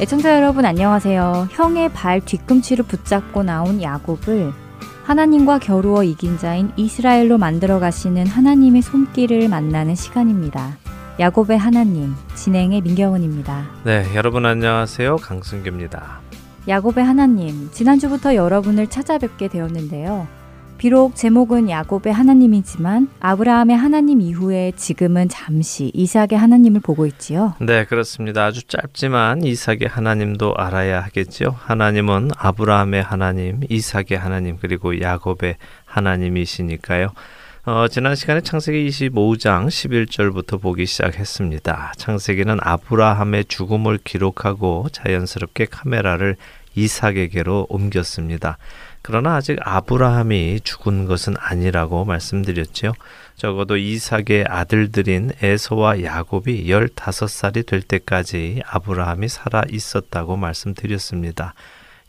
애청자 여러분 안녕하세요. 형의 발 뒤꿈치를 붙잡고 나온 야곱을 하나님과 겨루어 이긴 자인 이스라엘로 만들어 가시는 하나님의 손길을 만나는 시간입니다. 야곱의 하나님 진행의 민경은입니다. 네, 여러분 안녕하세요. 강승규입니다. 야곱의 하나님 지난주부터 여러분을 찾아뵙게 되었는데요. 비록 제목은 야곱의 하나님이지만 아브라함의 하나님 이후에 지금은 잠시 이삭의 하나님을 보고 있지요. 네, 그렇습니다. 아주 짧지만 이삭의 하나님도 알아야 하겠지요. 하나님은 아브라함의 하나님, 이삭의 하나님, 그리고 야곱의 하나님이시니까요. 어, 지난 시간에 창세기 25장 11절부터 보기 시작했습니다. 창세기는 아브라함의 죽음을 기록하고 자연스럽게 카메라를 이삭에게로 옮겼습니다. 그러나 아직 아브라함이 죽은 것은 아니라고 말씀드렸지요. 적어도 이삭의 아들들인 에서와 야곱이 15살이 될 때까지 아브라함이 살아 있었다고 말씀드렸습니다.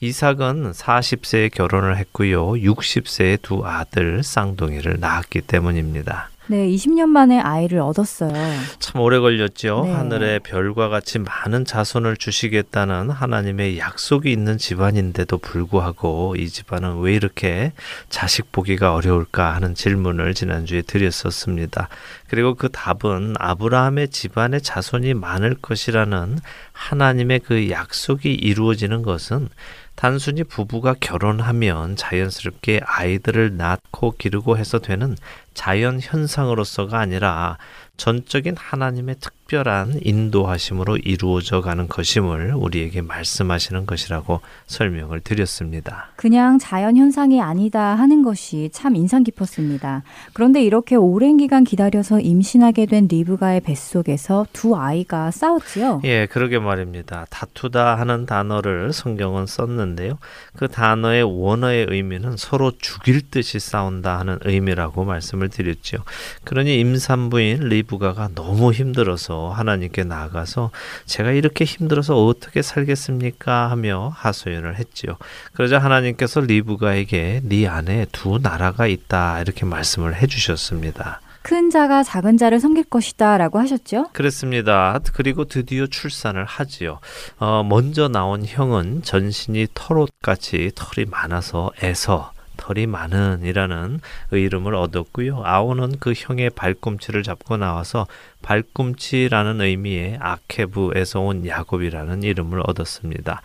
이삭은 40세에 결혼을 했고요. 60세에 두 아들 쌍둥이를 낳았기 때문입니다. 네, 20년 만에 아이를 얻었어요. 참 오래 걸렸죠. 네. 하늘의 별과 같이 많은 자손을 주시겠다는 하나님의 약속이 있는 집안인데도 불구하고 이 집안은 왜 이렇게 자식 보기가 어려울까 하는 질문을 지난주에 드렸었습니다. 그리고 그 답은 아브라함의 집안의 자손이 많을 것이라는 하나님의 그 약속이 이루어지는 것은 단순히 부부가 결혼하면 자연스럽게 아이들을 낳고 기르고 해서 되는 자연 현상으로서가 아니라 전적인 하나님의 특 별한 인도하심으로 이루어져 가는 것임을 우리에게 말씀하시는 것이라고 설명을 드렸습니다. 그냥 자연 현상이 아니다 하는 것이 참 인상 깊었습니다. 그런데 이렇게 오랜 기간 기다려서 임신하게 된 리브가의 뱃속에서 두 아이가 싸웠지요? 예, 그러게 말입니다. 다투다 하는 단어를 성경은 썼는데요. 그 단어의 원어의 의미는 서로 죽일 듯이 싸운다 하는 의미라고 말씀을 드렸죠. 그러니 임산부인 리브가가 너무 힘들어서 하나님께 나아가서 제가 이렇게 힘들어서 어떻게 살겠습니까 하며 하소연을 했지요. 그러자 하나님께서 리브가에게 네 안에 두 나라가 있다 이렇게 말씀을 해 주셨습니다. 큰 자가 작은 자를 섬길 것이다 라고 하셨죠? 그렇습니다. 그리고 드디어 출산을 하지요. 어, 먼저 나온 형은 전신이 털옷같이 털이 많아서 애서 털이 많은이라는 이름을 얻었고요. 아오는 그 형의 발꿈치를 잡고 나와서 발꿈치라는 의미의 아케브에서 온 야곱이라는 이름을 얻었습니다.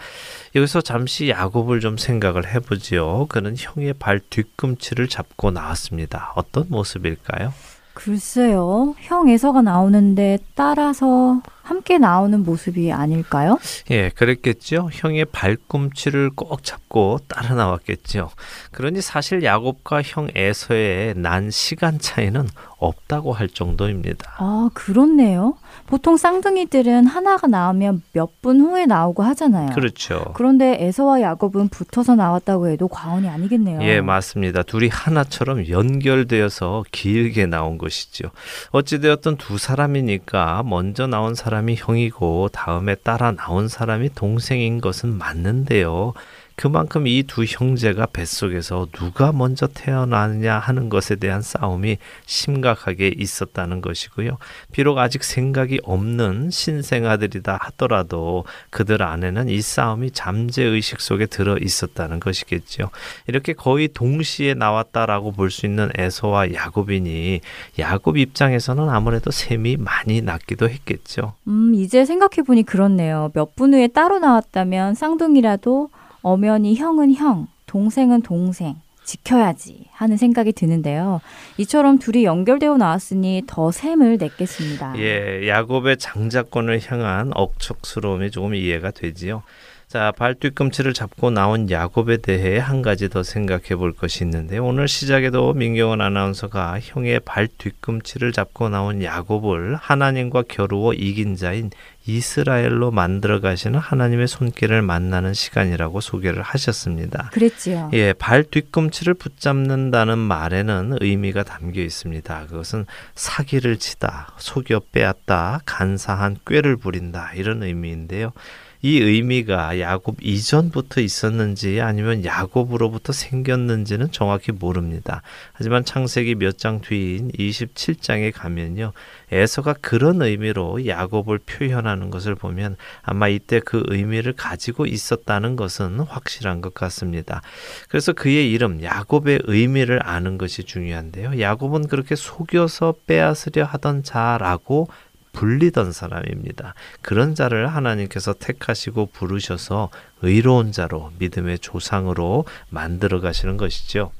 여기서 잠시 야곱을 좀 생각을 해보지요. 그는 형의 발 뒤꿈치를 잡고 나왔습니다. 어떤 모습일까요? 글쎄요. 형 에서가 나오는데 따라서 함께 나오는 모습이 아닐까요? 예, 그랬겠죠. 형의 발꿈치를 꼭 잡고 따라 나왔겠죠. 그러니 사실 야곱과 형 에서의 난 시간 차이는 없다고 할 정도입니다. 아, 그렇네요. 보통 쌍둥이들은 하나가 나오면 몇 분 후에 나오고 하잖아요. 그렇죠. 그런데 에서와 야곱은 붙어서 나왔다고 해도 과언이 아니겠네요. 예, 맞습니다. 둘이 하나처럼 연결되어서 길게 나온 것이죠. 어찌되었든 두 사람이니까 먼저 나온 사람이 형이고 다음에 따라 나온 사람이 동생인 것은 맞는데요. 그만큼 이 두 형제가 뱃속에서 누가 먼저 태어나느냐 하는 것에 대한 싸움이 심각하게 있었다는 것이고요. 비록 아직 생각이 없는 신생아들이다 하더라도 그들 안에는 이 싸움이 잠재의식 속에 들어 있었다는 것이겠죠. 이렇게 거의 동시에 나왔다라고 볼 수 있는 에서와 야곱이니 야곱 입장에서는 아무래도 셈이 많이 났기도 했겠죠. 음, 이제 생각해 보니 그렇네요. 몇 분 후에 따로 나왔다면 쌍둥이라도 엄연히 형은 형, 동생은 동생, 지켜야지 하는 생각이 드는데요. 이처럼 둘이 연결되어 나왔으니 더 셈을 냈겠습니다. 예, 야곱의 장자권을 향한 억척스러움이 조금 이해가 되지요. 자, 발 뒤꿈치를 잡고 나온 야곱에 대해 한 가지 더 생각해 볼 것이 있는데 오늘 시작에도 민경원 아나운서가 형의 발 뒤꿈치를 잡고 나온 야곱을 하나님과 겨루어 이긴 자인 이스라엘로 만들어 가시는 하나님의 손길을 만나는 시간이라고 소개를 하셨습니다. 그랬지요. 예, 발 뒤꿈치를 붙잡는다는 말에는 의미가 담겨 있습니다. 그것은 사기를 치다, 속여 빼앗다, 간사한 꾀를 부린다 이런 의미인데요. 이 의미가 야곱 이전부터 있었는지 아니면 야곱으로부터 생겼는지는 정확히 모릅니다. 하지만 창세기 몇 장 뒤인 27장에 가면요. 에서가 그런 의미로 야곱을 표현하는 것을 보면 아마 이때 그 의미를 가지고 있었다는 것은 확실한 것 같습니다. 그래서 그의 이름 야곱의 의미를 아는 것이 중요한데요. 야곱은 그렇게 속여서 빼앗으려 하던 자라고 불리던 사람입니다. 그런 자를 하나님께서 택하시고 부르셔서 의로운 자로 믿음의 조상으로 만들어 가시는 것이죠.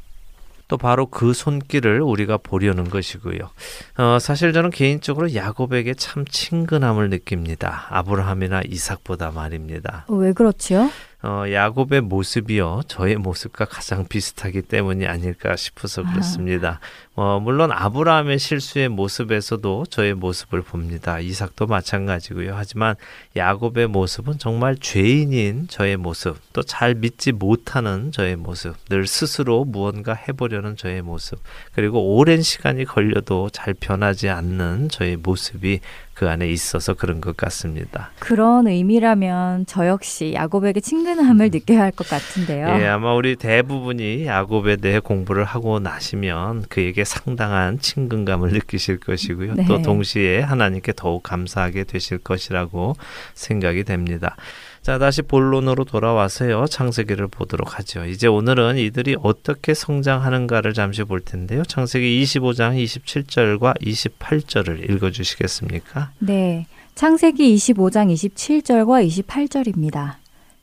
또 바로 그 손길을 우리가 보려는 것이고요. 어, 사실 저는 개인적으로 야곱에게 참 친근함을 느낍니다. 아브라함이나 이삭보다 말입니다. 어, 왜 그렇지요? 어, 야곱의 모습이요 저의 모습과 가장 비슷하기 때문이 아닐까 싶어서 아. 그렇습니다. 아. 어, 물론 아브라함의 실수의 모습에서도 저의 모습을 봅니다. 이삭도 마찬가지고요. 하지만 야곱의 모습은 정말 죄인인 저의 모습, 또 잘 믿지 못하는 저의 모습, 늘 스스로 무언가 해보려는 저의 모습, 그리고 오랜 시간이 걸려도 잘 변하지 않는 저의 모습이 그 안에 있어서 그런 것 같습니다. 그런 의미라면 저 역시 야곱에게 친근함을 느껴야 할 것 같은데요. 예, 아마 우리 대부분이 야곱에 대해 공부를 하고 나시면 그에게 상당한 친근감을 느끼실 것이고요. 네. 또 동시에 하나님께 더욱 감사하게 되실 것이라고 생각이 됩니다. 자, 다시 본론으로 돌아와서요. 창세기를 보도록 하죠. 이제 오늘은 이들이 어떻게 성장하는가를 잠시 볼 텐데요. 창세기 25장 27절과 28절을 읽어 주시겠습니까? 네. 창세기 25장 27절과 28절입니다.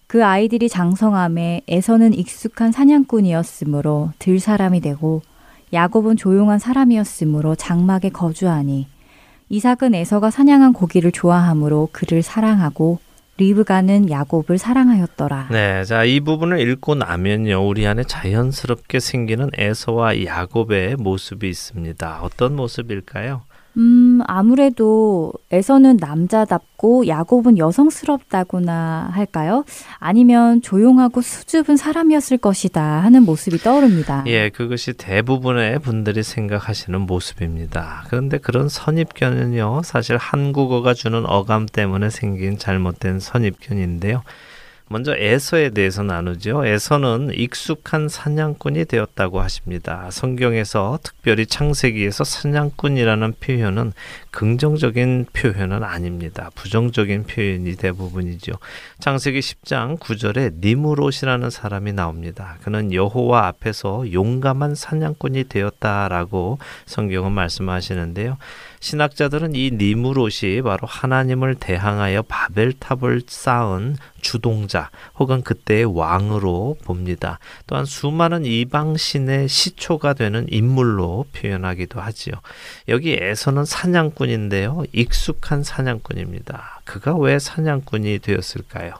그 아이들이 장성함에 에서는 익숙한 사냥꾼이었으므로 들 사람이 되고 야곱은 조용한 사람이었으므로 장막에 거주하니 이삭은 에서가 사냥한 고기를 좋아하므로 그를 사랑하고 리브가는 야곱을 사랑하였더라. 네, 자, 이 부분을 읽고 나면요, 우리 안에 자연스럽게 생기는 에서와 야곱의 모습이 있습니다. 어떤 모습일까요? 음, 아무래도 에서는 남자답고 야곱은 여성스럽다고나 할까요? 아니면 조용하고 수줍은 사람이었을 것이다 하는 모습이 떠오릅니다. 예, 그것이 대부분의 분들이 생각하시는 모습입니다. 그런데 그런 선입견은요, 사실 한국어가 주는 어감 때문에 생긴 잘못된 선입견인데요. 먼저 에서에 대해서 나누죠. 에서는 익숙한 사냥꾼이 되었다고 하십니다. 성경에서 특별히 창세기에서 사냥꾼이라는 표현은 긍정적인 표현은 아닙니다. 부정적인 표현이 대부분이죠. 창세기 10장 9절에 니무롯이라는 사람이 나옵니다. 그는 여호와 앞에서 용감한 사냥꾼이 되었다라고 성경은 말씀하시는데요. 신학자들은 이 니무롯이 바로 하나님을 대항하여 바벨탑을 쌓은 주동자 혹은 그때의 왕으로 봅니다. 또한 수많은 이방 신의 시초가 되는 인물로 표현하기도 하지요. 여기에서는 사냥꾼인데요. 익숙한 사냥꾼입니다. 그가 왜 사냥꾼이 되었을까요?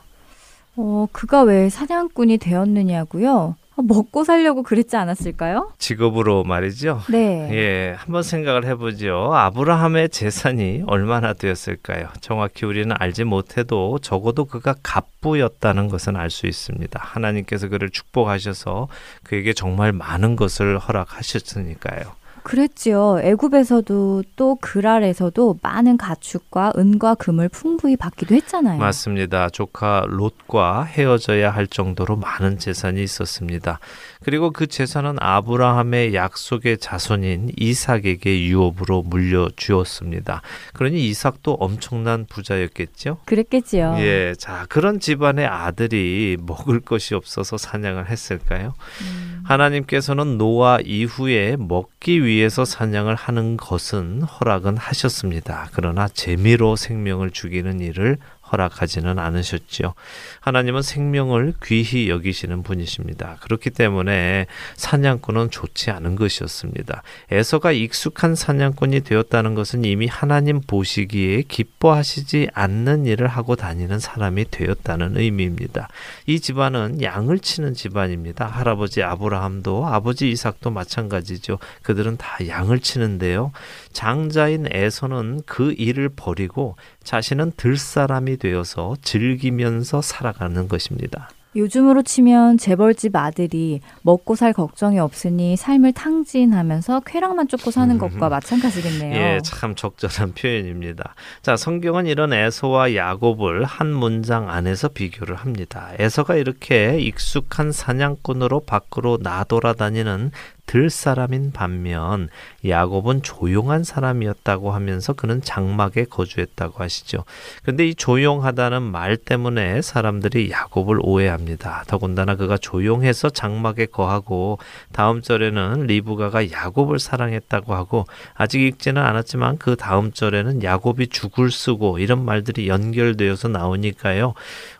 어, 그가 왜 사냥꾼이 되었느냐고요? 어, 먹고 살려고 그랬지 않았을까요? 직업으로 말이죠. 네. 예, 한번 생각을 해보죠. 아브라함의 재산이 얼마나 되었을까요? 정확히 우리는 알지 못해도 적어도 그가 갑부였다는 것은 알 수 있습니다. 하나님께서 그를 축복하셔서 그에게 정말 많은 것을 허락하셨으니까요. 그랬지요. 애굽에서도 또 그랄에서도 많은 가축과 은과 금을 풍부히 받기도 했잖아요. 맞습니다. 조카 롯과 헤어져야 할 정도로 많은 재산이 있었습니다. 그리고 그 재산은 아브라함의 약속의 자손인 이삭에게 유업으로 물려주었습니다. 그러니 이삭도 엄청난 부자였겠죠? 그랬겠지요. 예. 자, 그런 집안의 아들이 먹을 것이 없어서 사냥을 했을까요? 음. 하나님께서는 노아 이후에 먹 기 위해서 사냥을 하는 것은 허락은 하셨습니다. 그러나 재미로 생명을 죽이는 일을 허락하지는 않으셨지요. 하나님은 생명을 귀히 여기시는 분이십니다. 그렇기 때문에 사냥꾼은 좋지 않은 것이었습니다. 에서가 익숙한 사냥꾼이 되었다는 것은 이미 하나님 보시기에 기뻐하시지 않는 일을 하고 다니는 사람이 되었다는 의미입니다. 이 집안은 양을 치는 집안입니다. 할아버지 아브라함도 아버지 이삭도 마찬가지죠. 그들은 다 양을 치는데요. 장자인 에서는 그 일을 버리고 자신은 들 사람이 되어서 즐기면서 살아가는 것입니다. 요즘으로 치면 재벌집 아들이 먹고 살 걱정이 없으니 삶을 탕진하면서 쾌락만 쫓고 사는 것과 마찬가지겠네요. 예, 참 적절한 표현입니다. 자, 성경은 이런 에서와 야곱을 한 문장 안에서 비교를 합니다. 에서가 이렇게 익숙한 사냥꾼으로 밖으로 나돌아다니는 들 사람인 반면 야곱은 조용한 사람이었다고 하면서 그는 장막에 거주했다고 하시죠. 근데 이 조용하다는 말 때문에 사람들이 야곱을 오해합니다. 더군다나 그가 조용해서 장막에 거하고 다음 절에는 리브가가 야곱을 사랑했다고 하고 아직 읽지는 않았지만 그 다음 절에는 야곱이 죽을 쓰고 이런 말들이 연결되어서 나오니까요.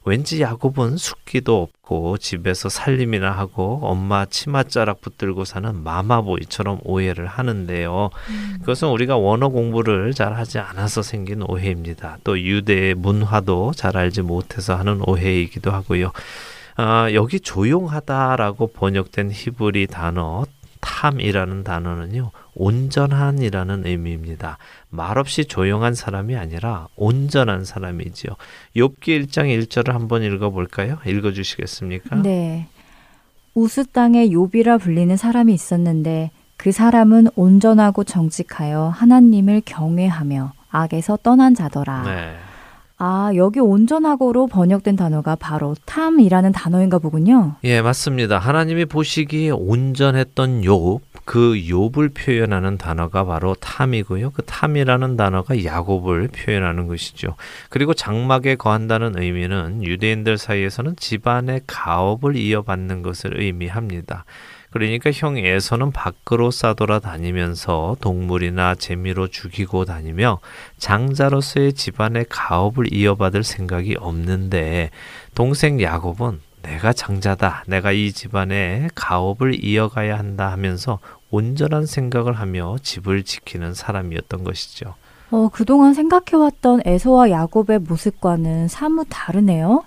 왠지 야곱은 숙기도 없고 집에서 살림이나 하고 엄마 치맛자락 붙들고 사는 마마보이처럼 오해를 하는데요. 음. 그것은 우리가 원어 공부를 잘 하지 않아서 생긴 오해입니다. 또 유대의 문화도 잘 알지 못해서 하는 오해이기도 하고요. 아, 여기 조용하다라고 번역된 히브리 단어 탐이라는 단어는요. 온전한이라는 의미입니다. 말없이 조용한 사람이 아니라 온전한 사람이지요. 욥기 1장 1절을 한번 읽어 볼까요? 읽어 주시겠습니까? 네. 우스 땅에 욥이라 불리는 사람이 있었는데 그 사람은 온전하고 정직하여 하나님을 경외하며 악에서 떠난 자더라. 네. 아, 여기 온전하고로 번역된 단어가 바로 탐이라는 단어인가 보군요. 예, 맞습니다. 하나님이 보시기에 온전했던 욥, 그 욥을 표현하는 단어가 바로 탐이고요. 그 탐이라는 단어가 야곱을 표현하는 것이죠. 그리고 장막에 거한다는 의미는 유대인들 사이에서는 집안의 가업을 이어받는 것을 의미합니다. 그러니까 형 에서는 밖으로 싸돌아 다니면서 동물이나 재미로 죽이고 다니며 장자로서의 집안의 가업을 이어받을 생각이 없는데 동생 야곱은 내가 장자다. 내가 이 집안의 가업을 이어가야 한다 하면서 온전한 생각을 하며 집을 지키는 사람이었던 것이죠. 어, 그동안 생각해왔던 에서와 야곱의 모습과는 사뭇 다르네요.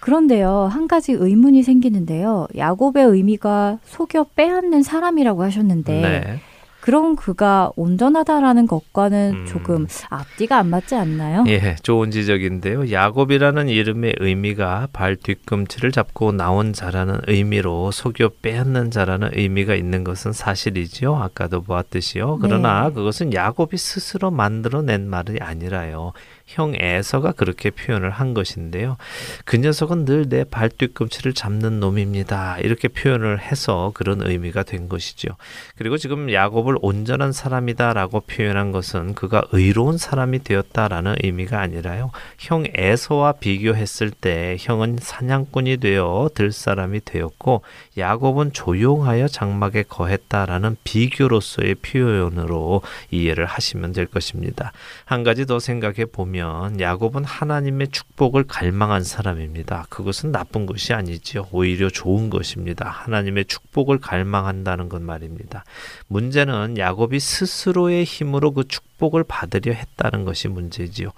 그런데요, 한 가지 의문이 생기는데요. 야곱의 의미가 속여 빼앗는 사람이라고 하셨는데, 네. 그럼 그가 온전하다라는 것과는 음. 조금 앞뒤가 안 맞지 않나요? 예, 좋은 지적인데요. 야곱이라는 이름의 의미가 발 뒤꿈치를 잡고 나온 자라는 의미로 속여 빼앗는 자라는 의미가 있는 것은 사실이지요. 아까도 보았듯이요. 그러나 네. 그것은 야곱이 스스로 만들어낸 말이 아니라요. 형 에서가 그렇게 표현을 한 것인데요. 그 녀석은 늘 내 발뒤꿈치를 잡는 놈입니다. 이렇게 표현을 해서 그런 의미가 된 것이죠. 그리고 지금 야곱을 온전한 사람이다라고 표현한 것은 그가 의로운 사람이 되었다라는 의미가 아니라요. 형 에서와 비교했을 때 형은 사냥꾼이 되어 들 사람이 되었고 야곱은 조용하여 장막에 거했다라는 비교로서의 표현으로 이해를 하시면 될 것입니다. 한 가지 더 생각해 보면 야곱은 하나님의 축복을 갈망한 사람입니다. 그것은 나쁜 것이 아니지요. 오히려 좋은 것입니다. 하나님의 축복을 갈망한다는 것 말입니다. 문제는 야곱이 스스로의 힘으로 그 축복을 받으려 했다는 것이 문제지요.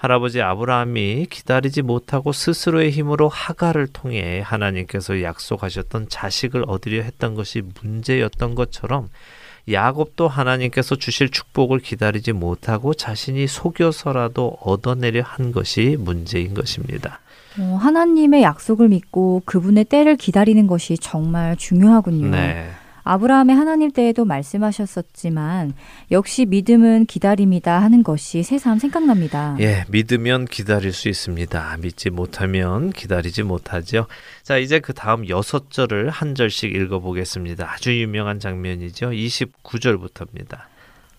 할아버지 아브라함이 기다리지 못하고 스스로의 힘으로 하가를 통해 하나님께서 약속하셨던 자식을 얻으려 했던 것이 문제였던 것처럼 야곱도 하나님께서 주실 축복을 기다리지 못하고 자신이 속여서라도 얻어내려 한 것이 문제인 것입니다. 어, 하나님의 약속을 믿고 그분의 때를 기다리는 것이 정말 중요하군요. 네. 아브라함의 하나님 때에도 말씀하셨었지만 역시 믿음은 기다림이다 하는 것이 새삼 생각납니다. 예, 믿으면 기다릴 수 있습니다. 믿지 못하면 기다리지 못하죠. 자, 이제 그 다음 여섯 절을 한 절씩 읽어보겠습니다. 아주 유명한 장면이죠. 29절부터입니다.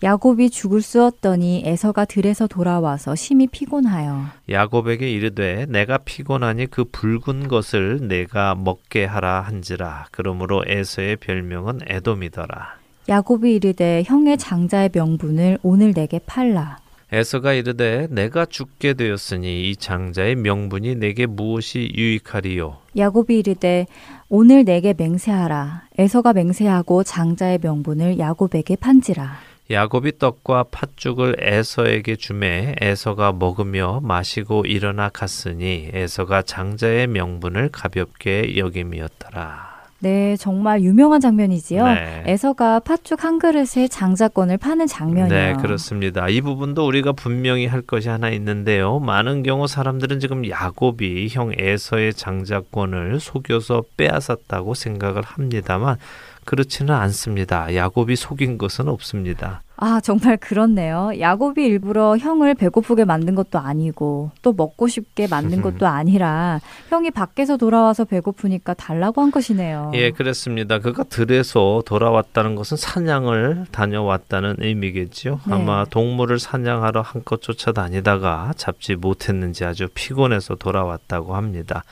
야곱이 죽을 쑤었더니 에서가 들에서 돌아와서 심히 피곤하여. 야곱에게 이르되 내가 피곤하니 그 붉은 것을 내가 먹게 하라 한지라. 그러므로 에서의 별명은 에돔이더라. 야곱이 이르되 형의 장자의 명분을 오늘 내게 팔라. 에서가 이르되 내가 죽게 되었으니 이 장자의 명분이 내게 무엇이 유익하리요? 야곱이 이르되 오늘 내게 맹세하라. 에서가 맹세하고 장자의 명분을 야곱에게 판지라 야곱이 떡과 팥죽을 에서에게 주매 에서가 먹으며 마시고 일어나 갔으니 에서가 장자의 명분을 가볍게 여김이었더라. 네, 정말 유명한 장면이지요. 네. 에서가 팥죽 한 그릇에 장자권을 파는 장면이요. 네, 그렇습니다. 이 부분도 우리가 분명히 할 것이 하나 있는데요. 많은 경우 사람들은 지금 야곱이 형 에서의 장자권을 속여서 빼앗았다고 생각을 합니다만 그렇지는 않습니다. 야곱이 속인 것은 없습니다. 아, 정말 그렇네요. 야곱이 일부러 형을 배고프게 만든 것도 아니고 또 먹고 싶게 만든 것도 아니라 형이 밖에서 돌아와서 배고프니까 달라고 한 것이네요. 예, 그렇습니다. 그가 들에서 돌아왔다는 것은 사냥을 다녀왔다는 의미겠지요. 네. 아마 동물을 사냥하러 한껏 쫓아다니다가 잡지 못했는지 아주 피곤해서 돌아왔다고 합니다.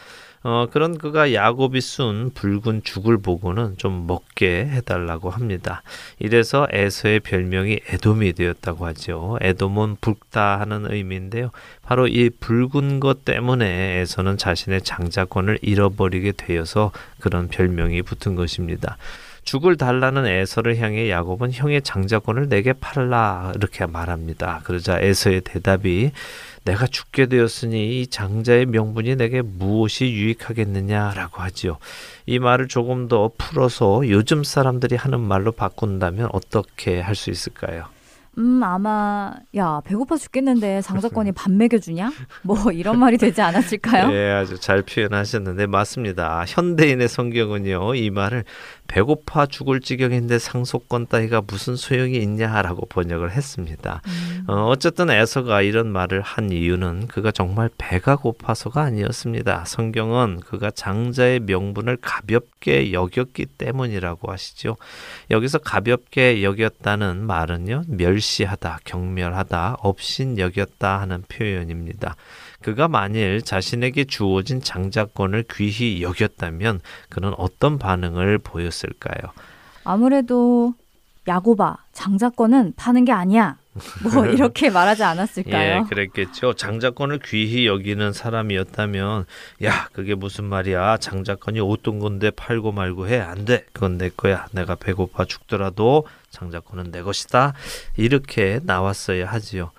어, 그런 그가 야곱이 쓴 붉은 죽을 보고는 좀 먹게 해달라고 합니다. 이래서 에서의 별명이 에돔이 되었다고 하죠. 에돔은 붉다 하는 의미인데요. 바로 이 붉은 것 때문에 에서는 자신의 장자권을 잃어버리게 되어서 그런 별명이 붙은 것입니다. 죽을 달라는 에서를 향해 야곱은 형의 장자권을 내게 팔라 이렇게 말합니다. 그러자 에서의 대답이 내가 죽게 되었으니 이 장자의 명분이 내게 무엇이 유익하겠느냐라고 하지요. 이 말을 조금 더 풀어서 요즘 사람들이 하는 말로 바꾼다면 어떻게 할 수 있을까요? 음, 아마 야, 배고파 죽겠는데 장자권이 밥 먹여 주냐? 뭐 이런 말이 되지 않았을까요? 예, 아주 잘 표현하셨는데 맞습니다. 현대인의 성경은요. 이 말을 배고파 죽을 지경인데 상속권 따위가 무슨 소용이 있냐라고 번역을 했습니다. 음. 어, 어쨌든 에서가 이런 말을 한 이유는 그가 정말 배가 고파서가 아니었습니다. 성경은 그가 장자의 명분을 가볍게 여겼기 때문이라고 하시죠. 여기서 가볍게 여겼다는 말은요. 멸시하다, 경멸하다, 업신 여겼다 하는 표현입니다. 그가 만일 자신에게 주어진 장자권을 귀히 여겼다면 그는 어떤 반응을 보였을까요? 아무래도 야고바 장자권은 파는 게 아니야. 뭐 이렇게 말하지 않았을까요? 예, 그랬겠죠. 장자권을 귀히 여기는 사람이었다면, 야, 그게 무슨 말이야? 장자권이 어떤 건데 팔고 말고 해? 안 돼. 그건 내 거야. 내가 배고파 죽더라도 장자권은 내 것이다. 이렇게 나왔어야 하지요.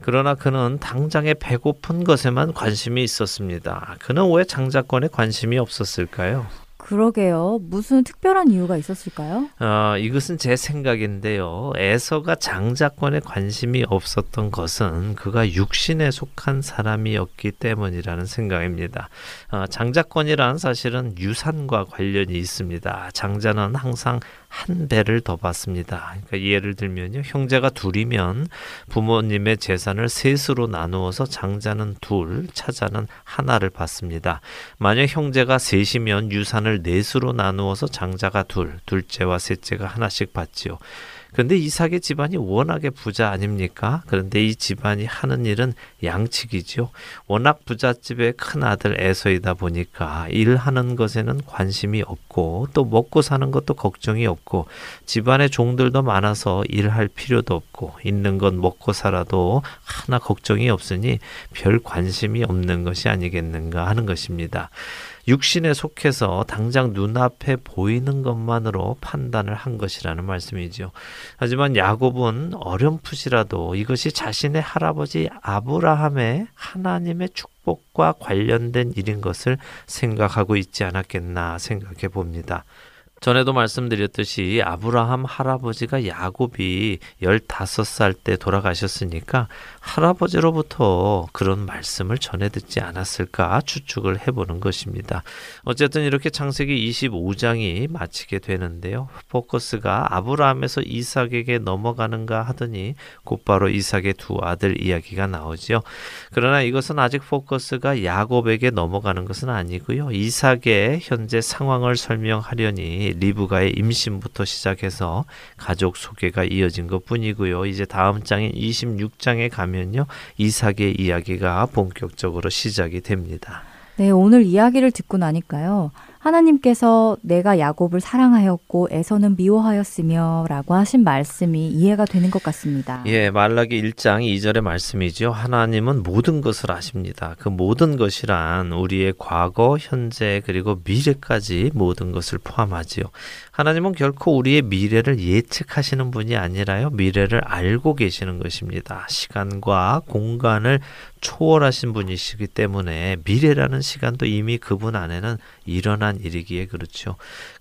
그러나 그는 당장에 배고픈 것에만 관심이 있었습니다. 그는 왜 장자권에 관심이 없었을까요? 그러게요. 무슨 특별한 이유가 있었을까요? 어, 이것은 제 생각인데요. 에서가 장자권에 관심이 없었던 것은 그가 육신에 속한 사람이었기 때문이라는 생각입니다. 어, 장자권이란 사실은 유산과 관련이 있습니다. 장자는 항상 한 배를 더 받습니다. 그러니까 예를 들면요. 형제가 둘이면 부모님의 재산을 셋으로 나누어서 장자는 둘, 차자는 하나를 받습니다. 만약 형제가 셋이면 유산을 넷으로 나누어서 장자가 둘, 둘째와 셋째가 하나씩 받지요. 그런데 이삭의 집안이 워낙에 부자 아닙니까? 그런데 이 집안이 하는 일은 양측이죠. 워낙 부잣집의 큰 아들 에서이다 보니까 일하는 것에는 관심이 없고 또 먹고 사는 것도 걱정이 없고 집안에 종들도 많아서 일할 필요도 없고 있는 건 먹고 살아도 하나 걱정이 없으니 별 관심이 없는 것이 아니겠는가 하는 것입니다. 육신에 속해서 당장 눈앞에 보이는 것만으로 판단을 한 것이라는 말씀이죠. 하지만 야곱은 어렴풋이라도 이것이 자신의 할아버지 아브라함의 하나님의 축복과 관련된 일인 것을 생각하고 있지 않았겠나 생각해 봅니다. 전에도 말씀드렸듯이 아브라함 할아버지가 야곱이 15살 때 돌아가셨으니까 할아버지로부터 그런 말씀을 전해 듣지 않았을까 추측을 해보는 것입니다. 어쨌든 이렇게 창세기 25장이 마치게 되는데요. 포커스가 아브라함에서 이삭에게 넘어가는가 하더니 곧바로 이삭의 두 아들 이야기가 나오지요. 그러나 이것은 아직 포커스가 야곱에게 넘어가는 것은 아니고요. 이삭의 현재 상황을 설명하려니 리브가의 임신부터 시작해서 가족 소개가 이어진 것 뿐이고요. 이제 다음 장인 26장에 가면 요. 이삭의 이야기가 본격적으로 시작이 됩니다. 네, 오늘 이야기를 듣고 나니까요. 하나님께서 내가 야곱을 사랑하였고 에서는 미워하였으며 라고 하신 말씀이 이해가 되는 것 같습니다. 예, 말라기 1장 2절의 말씀이죠. 하나님은 모든 것을 아십니다. 그 모든 것이란 우리의 과거, 현재, 그리고 미래까지 모든 것을 포함하지요. 하나님은 결코 우리의 미래를 예측하시는 분이 아니라요. 미래를 알고 계시는 것입니다. 시간과 공간을 초월하신 분이시기 때문에 미래라는 시간도 이미 그분 안에는 일어난 일이기에 그렇죠.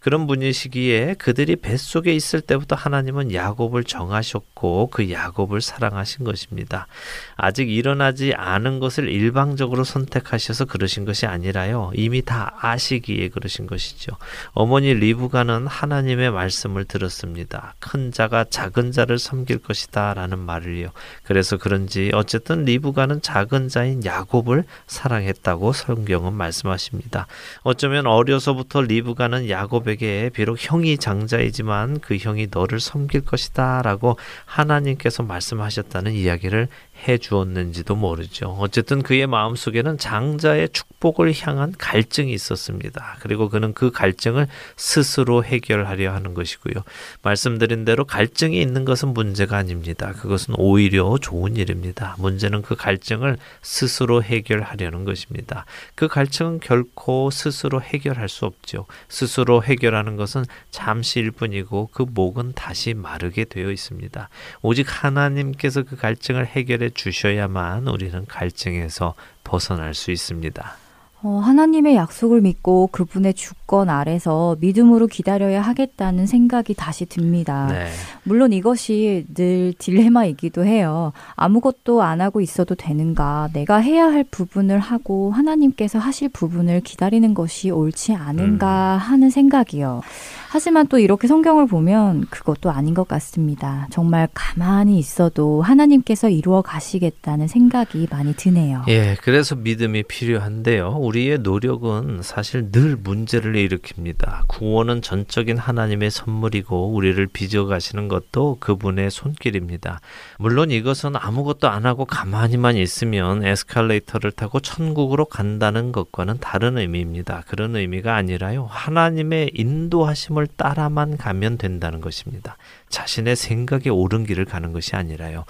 그런 분이시기에 그들이 뱃속에 있을 때부터 하나님은 야곱을 정하셨고 그 야곱을 사랑하신 것입니다. 아직 일어나지 않은 것을 일방적으로 선택하셔서 그러신 것이 아니라요. 이미 다 아시기에 그러신 것이죠. 어머니 리브가는 하나님의 말씀을 들었습니다. 큰 자가 작은 자를 섬길 것이다 라는 말을요. 그래서 그런지 어쨌든 리브가는 작은 자인 야곱을 사랑했다고 성경은 말씀하십니다. 어쩌면 어려서부터 리브가는 야곱에게 비록 형이 장자이지만 그 형이 너를 섬길 것이다 라고 하나님께서 말씀하셨다는 이야기를 해 주었는지도 모르죠. 어쨌든 그의 마음속에는 장자의 축복을 향한 갈증이 있었습니다. 그리고 그는 그 갈증을 스스로 해결하려 하는 것이고요. 말씀드린 대로 갈증이 있는 것은 문제가 아닙니다. 그것은 오히려 좋은 일입니다. 문제는 그 갈증을 스스로 해결하려는 것입니다. 그 갈증은 결코 스스로 해결할 수 없죠. 스스로 해결하는 것은 잠시일 뿐이고 그 목은 다시 마르게 되어 있습니다. 오직 하나님께서 그 갈증을 해결해 주셔야만 우리는 갈증에서 벗어날 수 있습니다. 어, 하나님의 약속을 믿고 그분의 주권 아래서 믿음으로 기다려야 하겠다는 생각이 다시 듭니다. 네. 물론 이것이 늘 딜레마이기도 해요. 아무것도 안 하고 있어도 되는가? 내가 해야 할 부분을 하고 하나님께서 하실 부분을 기다리는 것이 옳지 않은가 음. 하는 생각이요. 하지만 또 이렇게 성경을 보면 그것도 아닌 것 같습니다. 정말 가만히 있어도 하나님께서 이루어 가시겠다는 생각이 많이 드네요. 예, 그래서 믿음이 필요한데요. 우리의 노력은 사실 늘 문제를 일으킵니다. 구원은 전적인 하나님의 선물이고 우리를 빚어 가시는 것도 그분의 손길입니다. 물론 이것은 아무것도 안 하고 가만히만 있으면 에스컬레이터를 타고 천국으로 간다는 것과는 다른 의미입니다. 그런 의미가 아니라요. 하나님의 인도하심 말씀을 따라만 가면 된다는 것입니다. 자신의 생각에 옳은 길을 가는 것이 아니라요.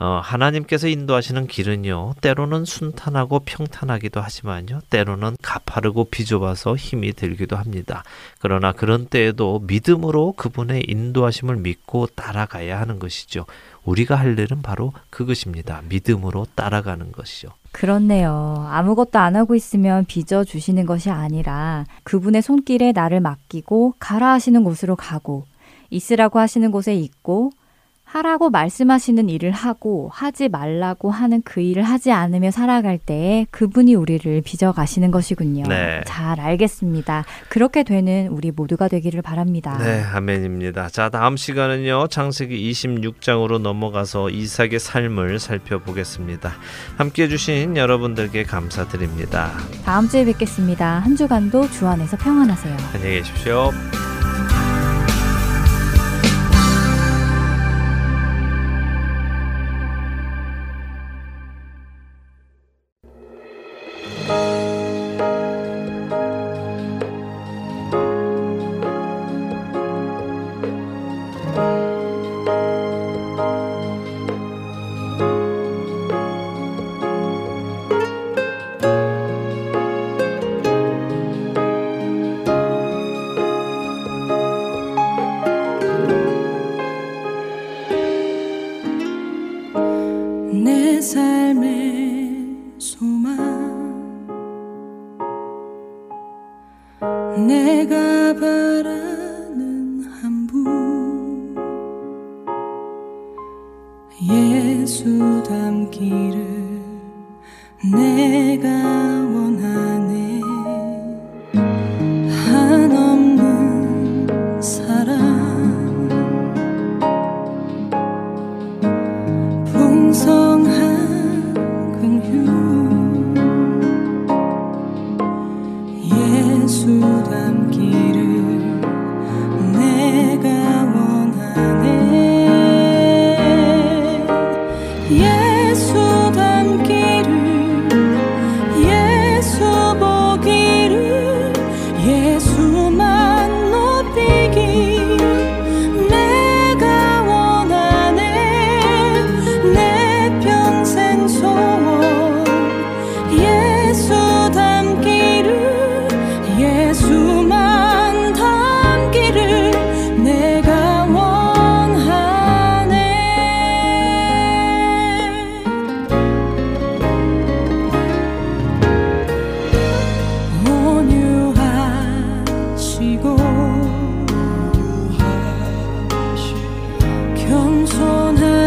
어, 하나님께서 인도하시는 길은요, 때로는 순탄하고 평탄하기도 하지만요, 때로는 가파르고 비좁아서 힘이 들기도 합니다. 그러나 그런 때에도 믿음으로 그분의 인도하심을 믿고 따라가야 하는 것이죠. 우리가 할 일은 바로 그것입니다. 믿음으로 따라가는 것이죠. 그렇네요. 아무것도 안 하고 있으면 빚어 주시는 것이 아니라 그분의 손길에 나를 맡기고 가라 하시는 곳으로 가고 있으라고 하시는 곳에 있고 하라고 말씀하시는 일을 하고 하지 말라고 하는 그 일을 하지 않으며 살아갈 때에 그분이 우리를 빚어 가시는 것이군요. 네. 잘 알겠습니다. 그렇게 되는 우리 모두가 되기를 바랍니다. 네, 아멘입니다. 자, 다음 시간은요. 창세기 26장으로 넘어가서 이삭의 삶을 살펴보겠습니다. 함께 해 주신 여러분들께 감사드립니다. 다음 주에 뵙겠습니다. 한 주간도 주 안에서 평안하세요. 안녕히 계십시오.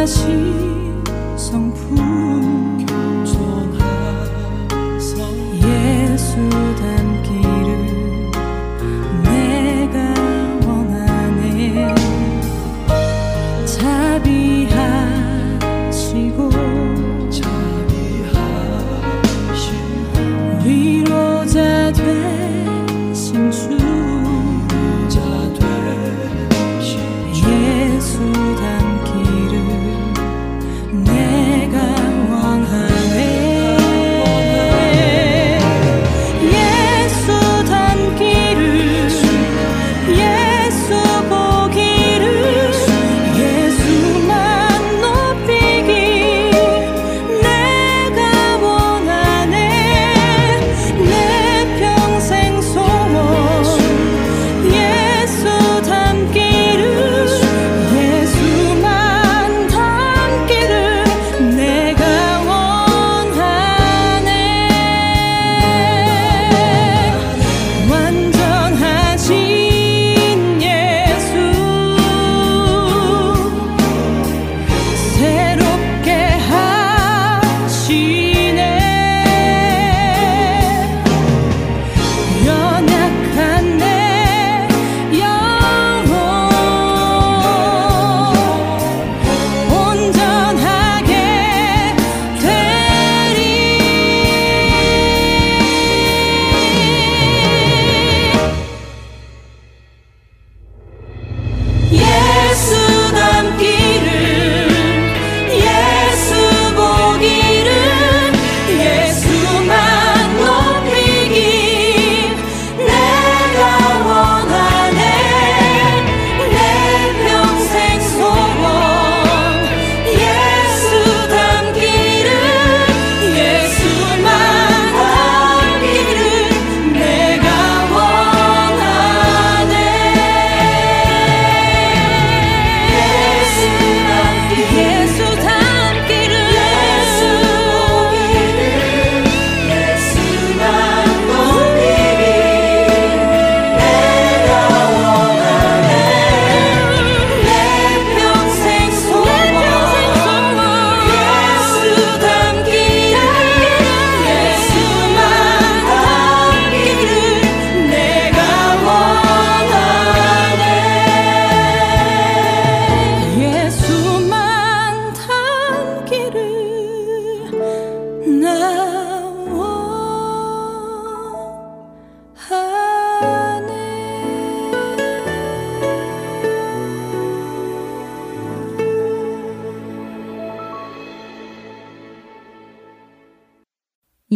心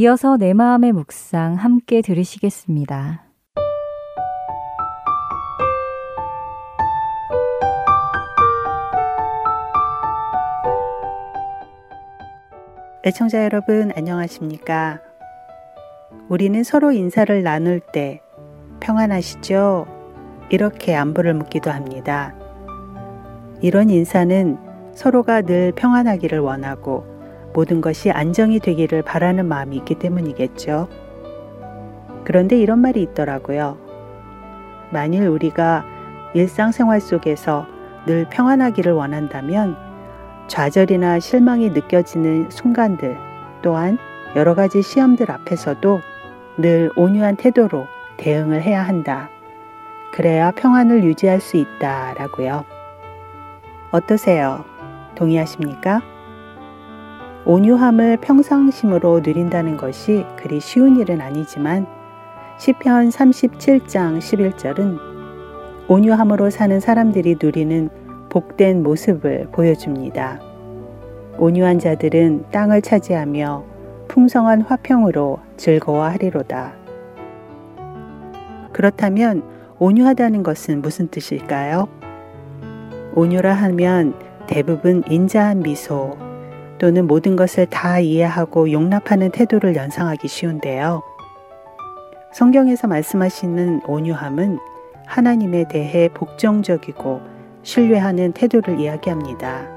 이어서 내 마음의 묵상 함께 들으시겠습니다. 애청자 여러분 안녕하십니까? 우리는 서로 인사를 나눌 때 평안하시죠? 이렇게 안부를 묻기도 합니다. 이런 인사는 서로가 늘 평안하기를 원하고 모든 것이 안정이 되기를 바라는 마음이 있기 때문이겠죠. 그런데 이런 말이 있더라고요. 만일 우리가 일상생활 속에서 늘 평안하기를 원한다면 좌절이나 실망이 느껴지는 순간들 또한 여러 가지 시험들 앞에서도 늘 온유한 태도로 대응을 해야 한다. 그래야 평안을 유지할 수 있다라고요. 어떠세요? 동의하십니까? 온유함을 평상심으로 누린다는 것이 그리 쉬운 일은 아니지만 시편 37장 11절은 온유함으로 사는 사람들이 누리는 복된 모습을 보여줍니다. 온유한 자들은 땅을 차지하며 풍성한 화평으로 즐거워하리로다. 그렇다면 온유하다는 것은 무슨 뜻일까요? 온유라 하면 대부분 인자한 미소 또는 모든 것을 다 이해하고 용납하는 태도를 연상하기 쉬운데요. 성경에서 말씀하시는 온유함은 하나님에 대해 복종적이고 신뢰하는 태도를 이야기합니다.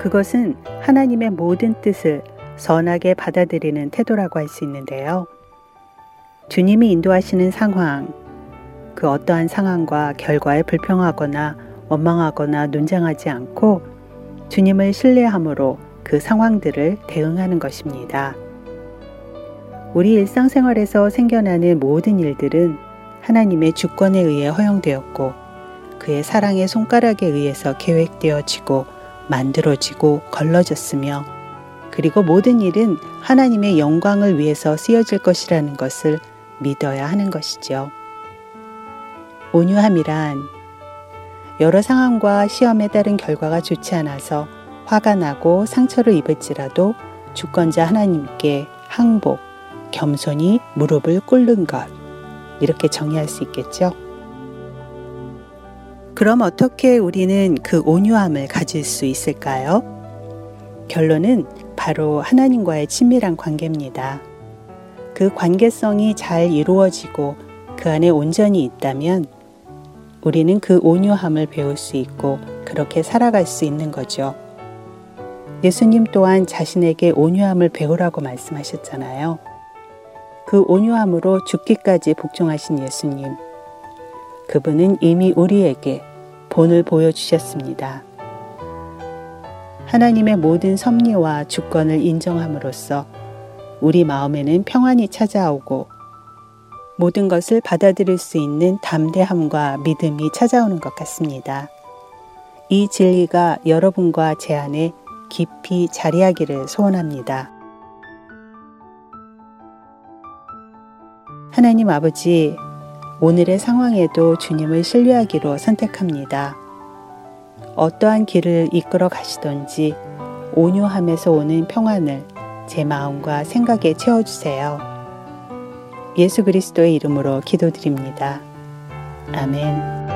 그것은 하나님의 모든 뜻을 선하게 받아들이는 태도라고 할 수 있는데요. 주님이 인도하시는 상황, 그 어떠한 상황과 결과에 불평하거나 원망하거나 논장하지 않고 주님을 신뢰함으로 그 상황들을 대응하는 것입니다. 우리 일상생활에서 생겨나는 모든 일들은 하나님의 주권에 의해 허용되었고 그의 사랑의 손가락에 의해서 계획되어지고 만들어지고 걸러졌으며 그리고 모든 일은 하나님의 영광을 위해서 쓰여질 것이라는 것을 믿어야 하는 것이죠. 온유함이란 여러 상황과 시험에 따른 결과가 좋지 않아서 화가 나고 상처를 입을지라도 주권자 하나님께 항복, 겸손히 무릎을 꿇는 것. 이렇게 정의할 수 있겠죠. 그럼 어떻게 우리는 그 온유함을 가질 수 있을까요? 결론은 바로 하나님과의 친밀한 관계입니다. 그 관계성이 잘 이루어지고 그 안에 온전히 있다면 우리는 그 온유함을 배울 수 있고 그렇게 살아갈 수 있는 거죠. 예수님 또한 자신에게 온유함을 배우라고 말씀하셨잖아요. 그 온유함으로 죽기까지 복종하신 예수님. 그분은 이미 우리에게 본을 보여주셨습니다. 하나님의 모든 섭리와 주권을 인정함으로써 우리 마음에는 평안이 찾아오고 모든 것을 받아들일 수 있는 담대함과 믿음이 찾아오는 것 같습니다. 이 진리가 여러분과 제 안에 깊이 자리하기를 소원합니다. 하나님 아버지, 오늘의 상황에도 주님을 신뢰하기로 선택합니다. 어떠한 길을 이끌어 가시던지 온유함에서 오는 평안을 제 마음과 생각에 채워주세요. 예수 그리스도의 이름으로 기도드립니다. 아멘.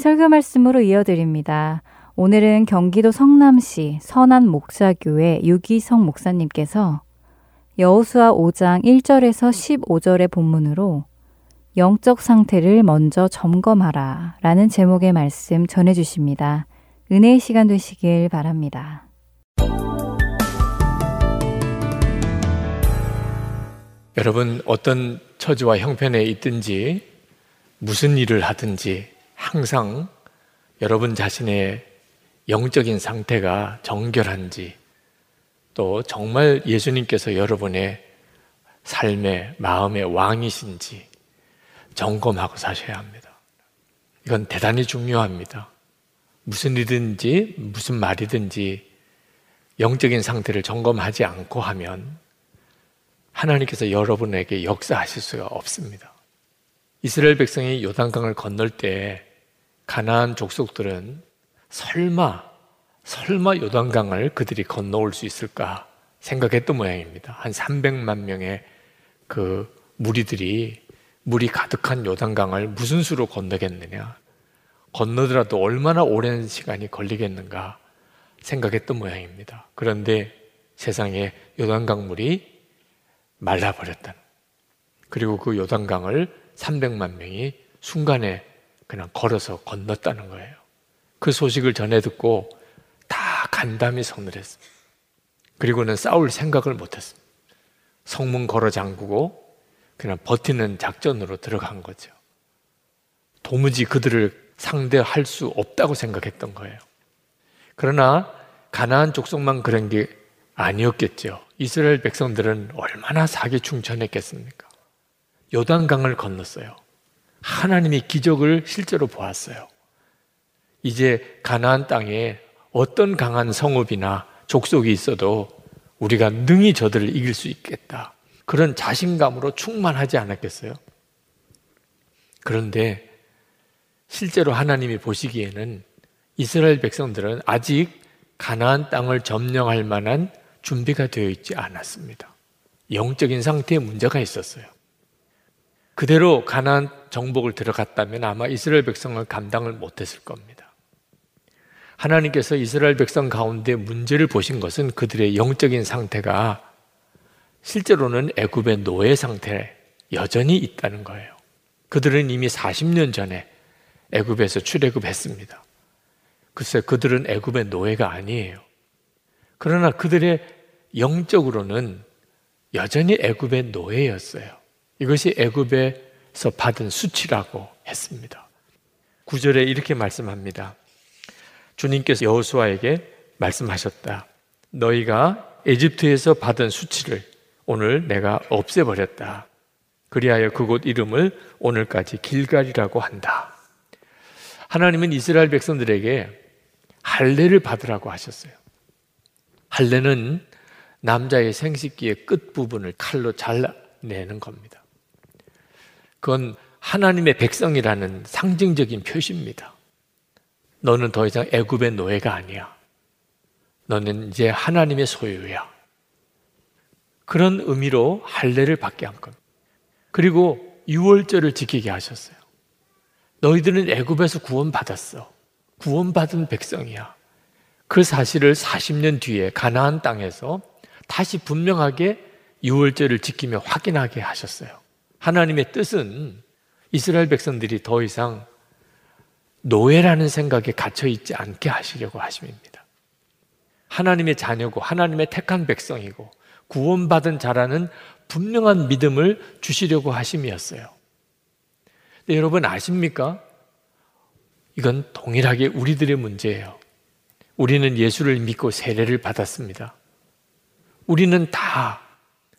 설교 말씀으로 이어드립니다. 오늘은 경기도 성남시 선안 목사교회 유기성 목사님께서 여호수아 5장 1절에서 15절의 본문으로 영적 상태를 먼저 점검하라 라는 제목의 말씀 전해 주십니다. 은혜의 시간 되시길 바랍니다. 여러분 어떤 처지와 형편에 있든지 무슨 일을 하든지 항상 여러분 자신의 영적인 상태가 정결한지 또 정말 예수님께서 여러분의 삶의 마음의 왕이신지 점검하고 사셔야 합니다. 이건 대단히 중요합니다. 무슨 일이든지 무슨 말이든지 영적인 상태를 점검하지 않고 하면 하나님께서 여러분에게 역사하실 수가 없습니다. 이스라엘 백성이 요단강을 건널 때 가나안 족속들은 설마 설마 요단강을 그들이 건너올 수 있을까 생각했던 모양입니다. 한 300만 명의 그 무리들이 물이 가득한 요단강을 무슨 수로 건너겠느냐 건너더라도 얼마나 오랜 시간이 걸리겠는가 생각했던 모양입니다. 그런데 세상에 요단강 물이 말라버렸다는 그리고 그 요단강을 300만 명이 순간에 그냥 걸어서 건넜다는 거예요. 그 소식을 전해 듣고 다 간담이 서늘했습니다. 그리고는 싸울 생각을 못했습니다. 성문 걸어 잠그고 그냥 버티는 작전으로 들어간 거죠. 도무지 그들을 상대할 수 없다고 생각했던 거예요. 그러나 가나안 족속만 그런 게 아니었겠죠. 이스라엘 백성들은 얼마나 사기 충천했겠습니까? 요단강을 건넜어요. 하나님이 기적을 실제로 보았어요. 이제 가나안 땅에 어떤 강한 성읍이나 족속이 있어도 우리가 능히 저들을 이길 수 있겠다. 그런 자신감으로 충만하지 않았겠어요? 그런데 실제로 하나님이 보시기에는 이스라엘 백성들은 아직 가나안 땅을 점령할 만한 준비가 되어 있지 않았습니다. 영적인 상태에 문제가 있었어요. 그대로 가나안 정복을 들어갔다면 아마 이스라엘 백성을 감당을 못했을 겁니다. 하나님께서 이스라엘 백성 가운데 문제를 보신 것은 그들의 영적인 상태가 실제로는 애굽의 노예 상태에 여전히 있다는 거예요. 그들은 이미 40년 전에 애굽에서 출애굽했습니다. 글쎄 그들은 애굽의 노예가 아니에요. 그러나 그들의 영적으로는 여전히 애굽의 노예였어요. 이것이 애굽에서 받은 수치라고 했습니다. 구절에 이렇게 말씀합니다. 주님께서 여호수아에게 말씀하셨다. 너희가 에집트에서 받은 수치를 오늘 내가 없애버렸다. 그리하여 그곳 이름을 오늘까지 길갈이라고 한다. 하나님은 이스라엘 백성들에게 할례를 받으라고 하셨어요. 할례는 남자의 생식기의 끝 부분을 칼로 잘라내는 겁니다. 그건 하나님의 백성이라는 상징적인 표시입니다. 너는 더 이상 애굽의 노예가 아니야. 너는 이제 하나님의 소유야. 그런 의미로 할례를 받게 한 겁니다. 그리고 유월절을 지키게 하셨어요. 너희들은 애굽에서 구원받았어. 구원받은 백성이야. 그 사실을 40년 뒤에 가나안 땅에서 다시 분명하게 유월절을 지키며 확인하게 하셨어요. 하나님의 뜻은 이스라엘 백성들이 더 이상 노예라는 생각에 갇혀 있지 않게 하시려고 하심입니다. 하나님의 자녀고 하나님의 택한 백성이고 구원받은 자라는 분명한 믿음을 주시려고 하심이었어요. 근데 여러분 아십니까? 이건 동일하게 우리들의 문제예요. 우리는 예수를 믿고 세례를 받았습니다. 우리는 다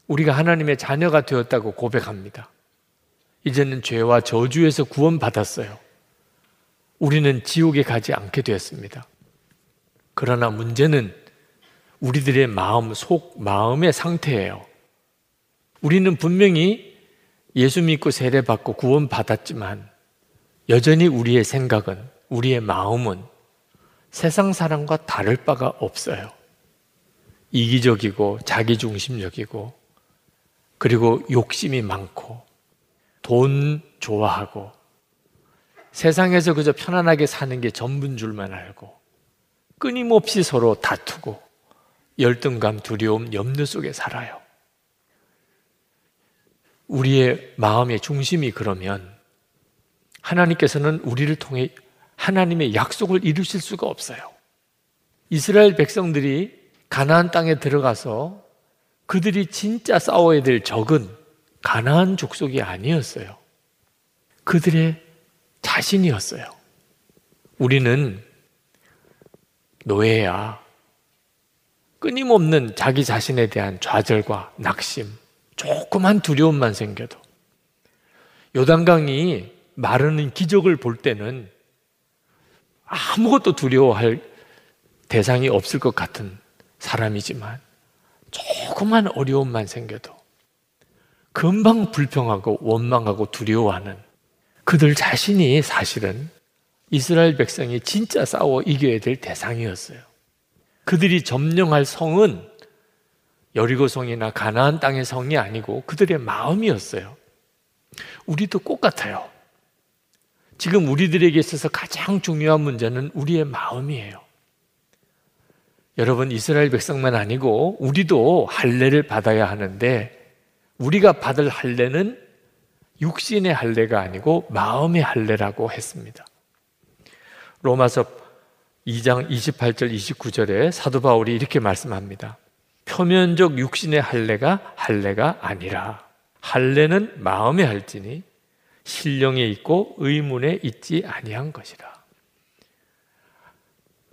우리가 하나님의 자녀가 되었다고 고백합니다. 이제는 죄와 저주에서 구원받았어요. 우리는 지옥에 가지 않게 되었습니다. 그러나 문제는 우리들의 마음, 속, 마음의 상태예요. 우리는 분명히 예수 믿고 세례받고 구원받았지만 여전히 우리의 생각은, 우리의 마음은 세상 사람과 다를 바가 없어요. 이기적이고 자기중심적이고 그리고 욕심이 많고 돈 좋아하고 세상에서 그저 편안하게 사는 게 전부인 줄만 알고 끊임없이 서로 다투고 열등감, 두려움, 염려 속에 살아요. 우리의 마음의 중심이 그러면 하나님께서는 우리를 통해 하나님의 약속을 이루실 수가 없어요. 이스라엘 백성들이 가나안 땅에 들어가서 그들이 진짜 싸워야 될 적은 가나안 족속이 아니었어요. 그들의 자신이었어요. 우리는 노예야. 끊임없는 자기 자신에 대한 좌절과 낙심, 조그만 두려움만 생겨도 요단강이 마르는 기적을 볼 때는 아무것도 두려워할 대상이 없을 것 같은 사람이지만 조그만 어려움만 생겨도 금방 불평하고 원망하고 두려워하는 그들 자신이 사실은 이스라엘 백성이 진짜 싸워 이겨야 될 대상이었어요. 그들이 점령할 성은 여리고 성이나 가나안 땅의 성이 아니고 그들의 마음이었어요. 우리도 똑같아요. 지금 우리들에게 있어서 가장 중요한 문제는 우리의 마음이에요. 여러분 이스라엘 백성만 아니고 우리도 할례를 받아야 하는데 우리가 받을 할례는 육신의 할례가 아니고 마음의 할례라고 했습니다. 로마서 2장 28절 29절에 사도 바울이 이렇게 말씀합니다. 표면적 육신의 할례가 할례가 아니라 할례는 마음에 할지니 신령에 있고 의문에 있지 아니한 것이라.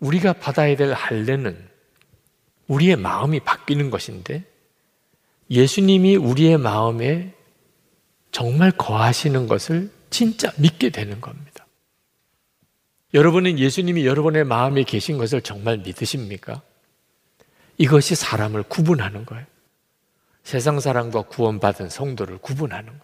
우리가 받아야 될 할례는 우리의 마음이 바뀌는 것인데 예수님이 우리의 마음에 정말 거하시는 것을 진짜 믿게 되는 겁니다. 여러분은 예수님이 여러분의 마음에 계신 것을 정말 믿으십니까? 이것이 사람을 구분하는 거예요. 세상 사람과 구원받은 성도를 구분하는 거예요.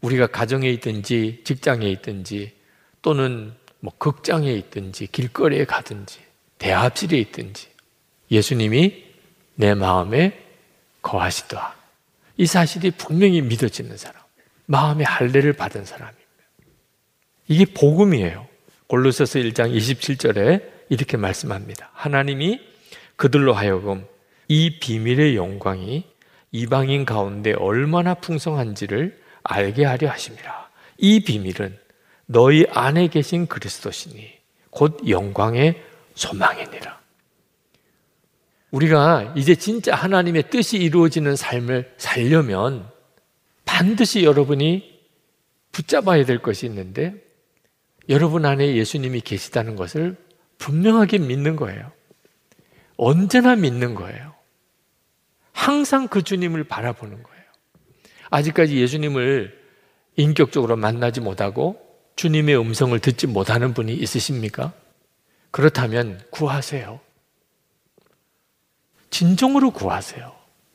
우리가 가정에 있든지 직장에 있든지 또는 뭐 극장에 있든지 길거리에 가든지 대합실에 있든지 예수님이 내 마음에 거하시더이 사실이 분명히 믿어지는 사람, 마음의 할례를 받은 사람입니다. 이게 복음이에요. 골로새서 1장 27절에 이렇게 말씀합니다. 하나님이 그들로 하여금 이 비밀의 영광이 이방인 가운데 얼마나 풍성한지를 알게 하려 하심이라. 이 비밀은 너희 안에 계신 그리스도시니 곧 영광의 소망이니라. 우리가 이제 진짜 하나님의 뜻이 이루어지는 삶을 살려면 반드시 여러분이 붙잡아야 될 것이 있는데 여러분 안에 예수님이 계시다는 것을 분명하게 믿는 거예요. 언제나 믿는 거예요. 항상 그 주님을 바라보는 거예요. 아직까지 예수님을 인격적으로 만나지 못하고 주님의 음성을 듣지 못하는 분이 있으십니까? 그렇다면 구하세요. 진정으로 구하세요.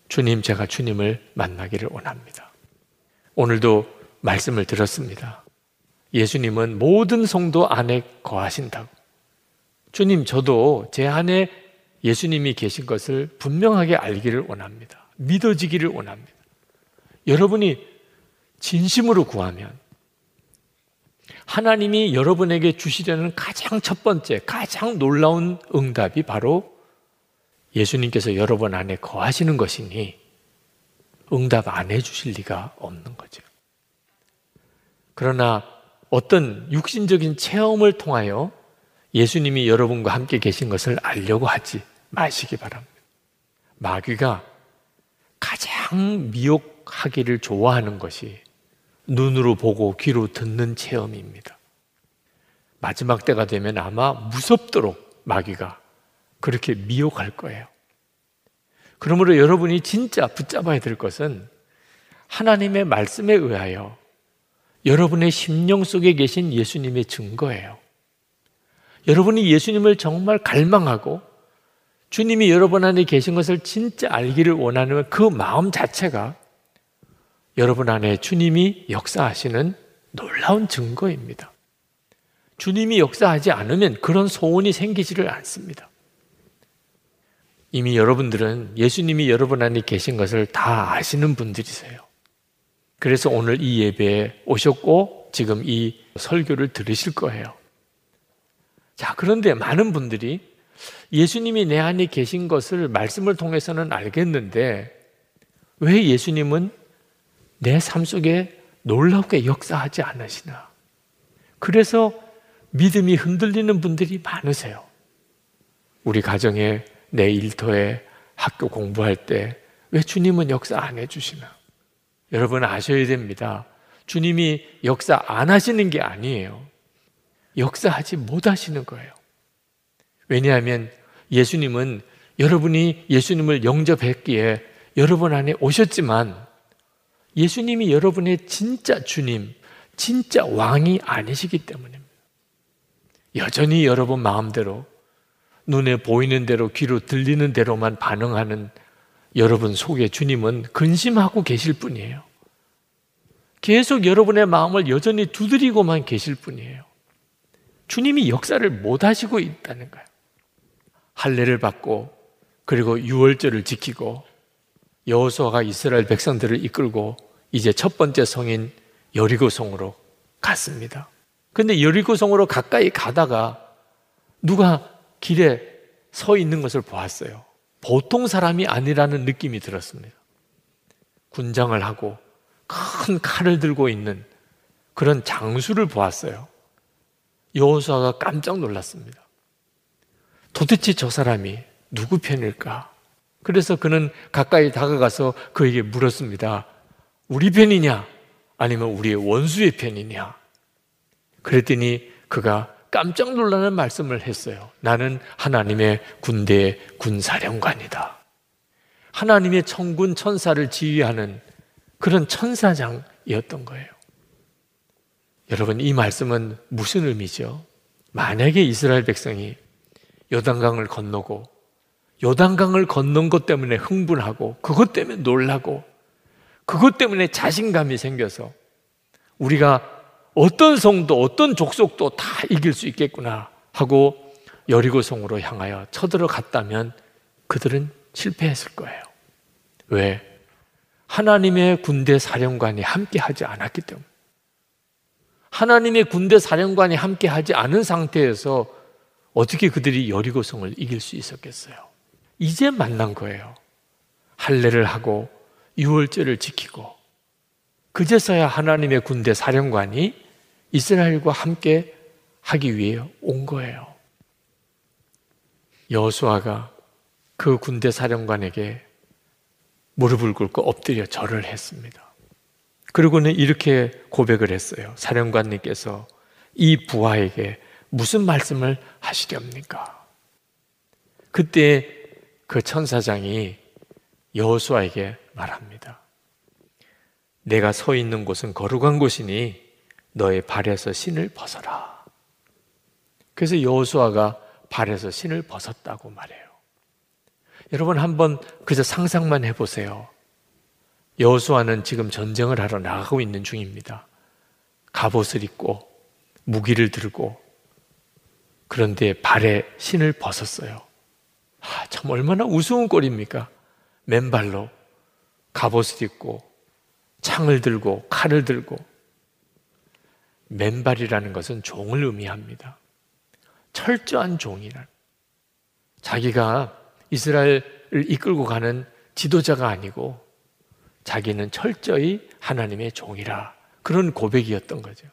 주님, 제가 주님을 만나기를 원합니다. 오늘도 말씀을 들었습니다. 예수님은 모든 성도 안에 거하신다고. 주님, 저도 제 안에 예수님이 계신 것을 분명하게 알기를 원합니다. 믿어지기를 원합니다. 여러분이 진심으로 구하면 하나님이 여러분에게 주시려는 가장 첫 번째, 가장 놀라운 응답이 바로 예수님께서 여러분 안에 거하시는 것이니 응답 안 해주실 리가 없는 거죠. 그러나 어떤 육신적인 체험을 통하여 예수님이 여러분과 함께 계신 것을 알려고 하지 마시기 바랍니다. 마귀가 가장 미혹하기를 좋아하는 것이 눈으로 보고 귀로 듣는 체험입니다. 마지막 때가 되면 아마 무섭도록 마귀가 그렇게 미혹할 거예요. 그러므로 여러분이 진짜 붙잡아야 될 것은 하나님의 말씀에 의하여 여러분의 심령 속에 계신 예수님의 증거예요. 여러분이 예수님을 정말 갈망하고 주님이 여러분 안에 계신 것을 진짜 알기를 원하는 그 마음 자체가 여러분 안에 주님이 역사하시는 놀라운 증거입니다. 주님이 역사하지 않으면 그런 소원이 생기지를 않습니다. 이미 여러분들은 예수님이 여러분 안에 계신 것을 다 아시는 분들이세요. 그래서 오늘 이 예배에 오셨고 지금 이 설교를 들으실 거예요. 자, 그런데 많은 분들이 예수님이 내 안에 계신 것을 말씀을 통해서는 알겠는데 왜 예수님은 내 삶 속에 놀랍게 역사하지 않으시나? 그래서 믿음이 흔들리는 분들이 많으세요. 우리 가정에 내 일터에 학교 공부할 때 왜 주님은 역사 안 해주시나? 여러분 아셔야 됩니다. 주님이 역사 안 하시는 게 아니에요. 역사하지 못하시는 거예요. 왜냐하면 예수님은 여러분이 예수님을 영접했기에 여러분 안에 오셨지만 예수님이 여러분의 진짜 주님, 진짜 왕이 아니시기 때문입니다. 여전히 여러분 마음대로 눈에 보이는 대로 귀로 들리는 대로만 반응하는 여러분 속에 주님은 근심하고 계실 뿐이에요. 계속 여러분의 마음을 여전히 두드리고만 계실 뿐이에요. 주님이 역사를 못 하시고 있다는 거예요. 할례를 받고 그리고 유월절을 지키고 여호수아가 이스라엘 백성들을 이끌고 이제 첫 번째 성인 여리고 성으로 갔습니다. 근데 여리고 성으로 가까이 가다가 누가 길에 서 있는 것을 보았어요. 보통 사람이 아니라는 느낌이 들었습니다. 군장을 하고 큰 칼을 들고 있는 그런 장수를 보았어요. 여호수아가 깜짝 놀랐습니다. 도대체 저 사람이 누구 편일까? 그래서 그는 가까이 다가가서 그에게 물었습니다. 우리 편이냐? 아니면 우리의 원수의 편이냐? 그랬더니 그가 깜짝 놀라는 말씀을 했어요. 나는 하나님의 군대의 군사령관이다. 하나님의 천군 천사를 지휘하는 그런 천사장이었던 거예요. 여러분, 이 말씀은 무슨 의미죠? 만약에 이스라엘 백성이 요단강을 건너고 요단강을 건넌 것 때문에 흥분하고 그것 때문에 놀라고 그것 때문에 자신감이 생겨서 우리가 어떤 성도, 어떤 족속도 다 이길 수 있겠구나 하고 여리고 성으로 향하여 쳐들어갔다면 그들은 실패했을 거예요. 왜? 하나님의 군대 사령관이 함께 하지 않았기 때문에. 하나님의 군대 사령관이 함께 하지 않은 상태에서 어떻게 그들이 여리고성을 이길 수 있었겠어요? 이제 만난 거예요. 할례를 하고 유월절을 지키고 그제서야 하나님의 군대 사령관이 이스라엘과 함께 하기 위해 온 거예요. 여수아가 그 군대 사령관에게 무릎을 꿇고 엎드려 절을 했습니다. 그리고는 이렇게 고백을 했어요. 사령관님께서 이 부하에게 무슨 말씀을 하시렵니까? 그때 그 천사장이 여호수아에게 말합니다. 내가 서 있는 곳은 거룩한 곳이니 너의 발에서 신을 벗어라. 그래서 여호수아가 발에서 신을 벗었다고 말해요. 여러분 한번 그저 상상만 해보세요. 여호수아는 지금 전쟁을 하러 나가고 있는 중입니다. 갑옷을 입고 무기를 들고 그런데 발에 신을 벗었어요. 아, 참 얼마나 우스운 꼴입니까? 맨발로 갑옷을 입고 창을 들고 칼을 들고 맨발이라는 것은 종을 의미합니다. 철저한 종이란 자기가 이스라엘을 이끌고 가는 지도자가 아니고 자기는 철저히 하나님의 종이라. 그런 고백이었던 거죠.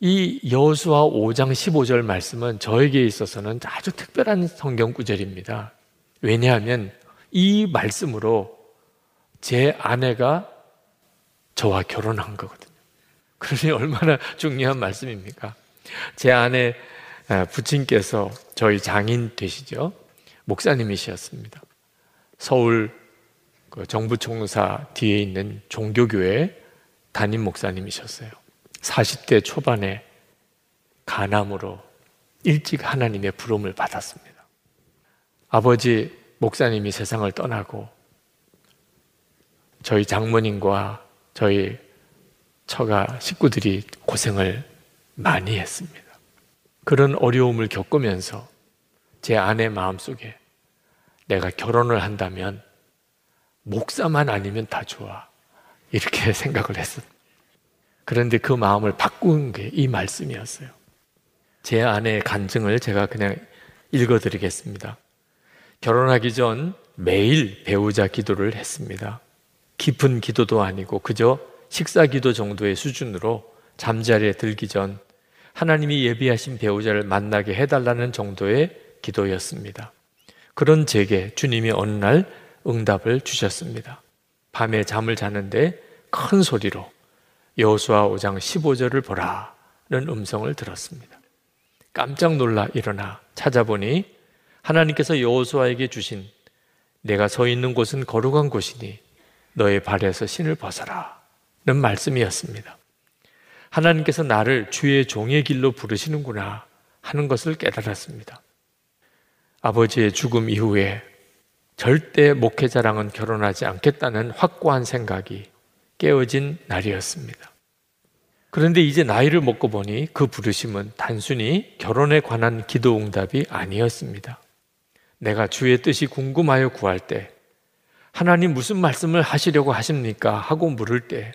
이 여수와 5장 15절 말씀은 저에게 있어서는 아주 특별한 성경 구절입니다. 왜냐하면 이 말씀으로 제 아내가 저와 결혼한 거거든요. 그러니 얼마나 중요한 말씀입니까? 제 아내 부친께서 저희 장인 되시죠. 목사님이셨습니다. 서울 그 정부총사 뒤에 있는 종교교회 담임 목사님이셨어요. 40대 초반에 가남으로 일찍 하나님의 부름을 받았습니다. 아버지 목사님이 세상을 떠나고 저희 장모님과 저희 처가 식구들이 고생을 많이 했습니다. 그런 어려움을 겪으면서 제 아내 마음속에 내가 결혼을 한다면 목사만 아니면 다 좋아. 이렇게 생각을 했습니다. 그런데 그 마음을 바꾼 게 이 말씀이었어요. 제 아내의 간증을 제가 그냥 읽어드리겠습니다. 결혼하기 전 매일 배우자 기도를 했습니다. 깊은 기도도 아니고 그저 식사 기도 정도의 수준으로 잠자리에 들기 전 하나님이 예비하신 배우자를 만나게 해달라는 정도의 기도였습니다. 그런 제게 주님이 어느 날 응답을 주셨습니다. 밤에 잠을 자는데 큰 소리로 여호수아 5장 15절을 보라는 음성을 들었습니다. 깜짝 놀라 일어나 찾아보니 하나님께서 여호수아에게 주신 내가 서 있는 곳은 거룩한 곳이니 너의 발에서 신을 벗어라는 말씀이었습니다. 하나님께서 나를 주의 종의 길로 부르시는구나 하는 것을 깨달았습니다. 아버지의 죽음 이후에 절대 목회자랑은 결혼하지 않겠다는 확고한 생각이 깨어진 날이었습니다. 그런데 이제 나이를 먹고 보니 그 부르심은 단순히 결혼에 관한 기도 응답이 아니었습니다. 내가 주의 뜻이 궁금하여 구할 때 하나님 무슨 말씀을 하시려고 하십니까? 하고 물을 때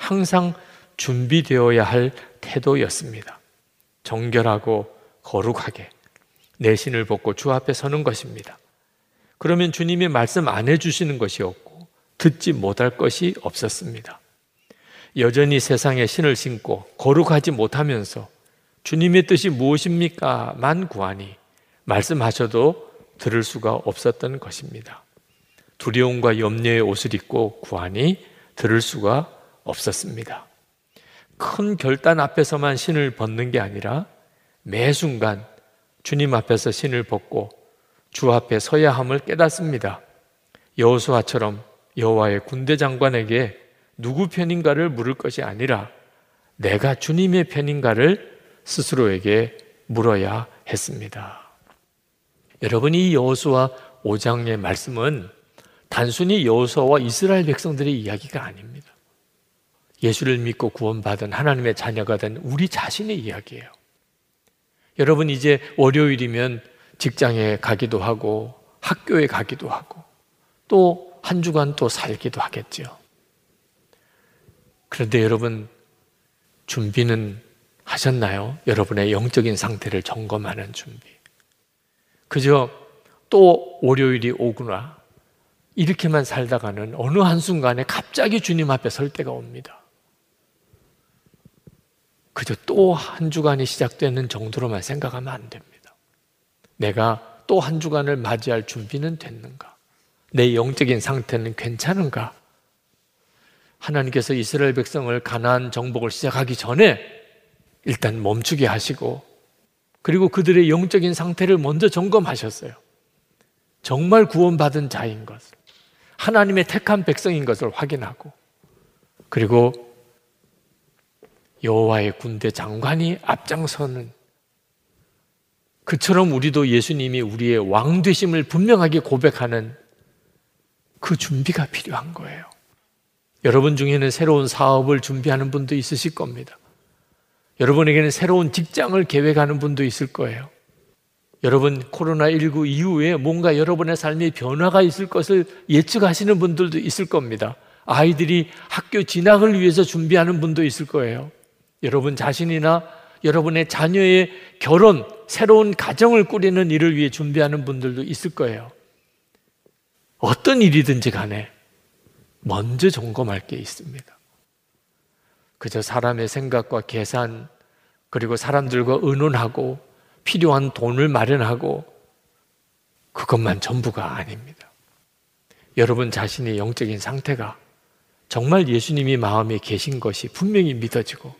항상 준비되어야 할 태도였습니다. 정결하고 거룩하게 내 신을 벗고 주 앞에 서는 것입니다. 그러면 주님의 말씀 안 해주시는 것이었고 듣지 못할 것이 없었습니다. 여전히 세상에 신을 신고 거룩하지 못하면서 주님의 뜻이 무엇입니까? 만 구하니 말씀하셔도 들을 수가 없었던 것입니다. 두려움과 염려의 옷을 입고 구하니 들을 수가 없었습니다. 큰 결단 앞에서만 신을 벗는 게 아니라 매 순간 주님 앞에서 신을 벗고 주 앞에 서야 함을 깨닫습니다. 여호수아처럼 여호와의 군대 장관에게 누구 편인가를 물을 것이 아니라 내가 주님의 편인가를 스스로에게 물어야 했습니다. 여러분 이 여호수아 5장의 말씀은 단순히 여호수아와 이스라엘 백성들의 이야기가 아닙니다. 예수를 믿고 구원받은 하나님의 자녀가 된 우리 자신의 이야기예요. 여러분 이제 월요일이면 직장에 가기도 하고 학교에 가기도 하고 또 한 주간 또 살기도 하겠죠. 그런데 여러분 준비는 하셨나요? 여러분의 영적인 상태를 점검하는 준비. 그저 또 월요일이 오구나. 이렇게만 살다가는 어느 한순간에 갑자기 주님 앞에 설 때가 옵니다. 그저 또 한 주간이 시작되는 정도로만 생각하면 안 됩니다. 내가 또 한 주간을 맞이할 준비는 됐는가? 내 영적인 상태는 괜찮은가? 하나님께서 이스라엘 백성을 가나안 정복을 시작하기 전에 일단 멈추게 하시고 그리고 그들의 영적인 상태를 먼저 점검하셨어요. 정말 구원받은 자인 것을 하나님의 택한 백성인 것을 확인하고 그리고 여호와의 군대 장관이 앞장서는 그처럼 우리도 예수님이 우리의 왕 되심을 분명하게 고백하는 그 준비가 필요한 거예요. 여러분 중에는 새로운 사업을 준비하는 분도 있으실 겁니다. 여러분에게는 새로운 직장을 계획하는 분도 있을 거예요. 여러분 코로나19 이후에 뭔가 여러분의 삶에 변화가 있을 것을 예측하시는 분들도 있을 겁니다. 아이들이 학교 진학을 위해서 준비하는 분도 있을 거예요. 여러분 자신이나 여러분의 자녀의 결혼, 새로운 가정을 꾸리는 일을 위해 준비하는 분들도 있을 거예요. 어떤 일이든지 간에 먼저 점검할 게 있습니다. 그저 사람의 생각과 계산, 그리고 사람들과 의논하고 필요한 돈을 마련하고 그것만 전부가 아닙니다. 여러분 자신의 영적인 상태가 정말 예수님이 마음에 계신 것이 분명히 믿어지고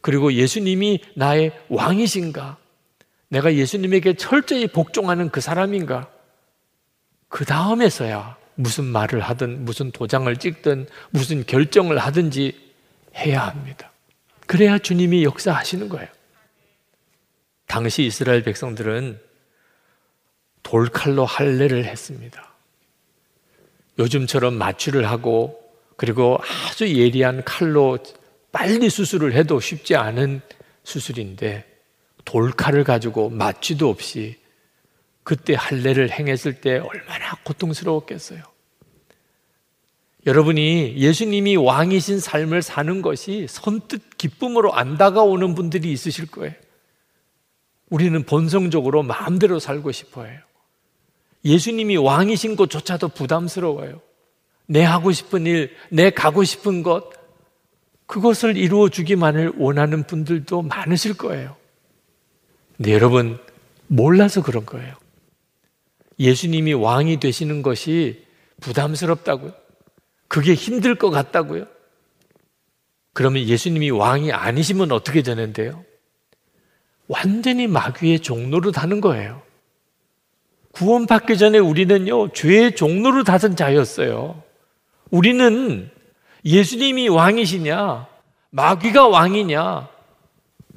그리고 예수님이 나의 왕이신가? 내가 예수님에게 철저히 복종하는 그 사람인가? 그 다음에서야 무슨 말을 하든 무슨 도장을 찍든 무슨 결정을 하든지 해야 합니다. 그래야 주님이 역사하시는 거예요. 당시 이스라엘 백성들은 돌칼로 할례를 했습니다. 요즘처럼 마취를 하고 그리고 아주 예리한 칼로 빨리 수술을 해도 쉽지 않은 수술인데 돌칼을 가지고 마취도 없이 그때 할례를 행했을 때 얼마나 고통스러웠겠어요. 여러분이 예수님이 왕이신 삶을 사는 것이 선뜻 기쁨으로 안 다가오는 분들이 있으실 거예요. 우리는 본성적으로 마음대로 살고 싶어 해요. 예수님이 왕이신 것조차도 부담스러워요. 내 하고 싶은 일, 내 가고 싶은 것, 그것을 이루어 주기만을 원하는 분들도 많으실 거예요. 근데 여러분, 몰라서 그런 거예요. 예수님이 왕이 되시는 것이 부담스럽다고요. 그게 힘들 것 같다고요. 그러면 예수님이 왕이 아니시면 어떻게 되는데요? 완전히 마귀의 종로로 다는 거예요. 구원받기 전에 우리는요, 죄의 종로로 다던 자였어요. 우리는 예수님이 왕이시냐, 마귀가 왕이냐,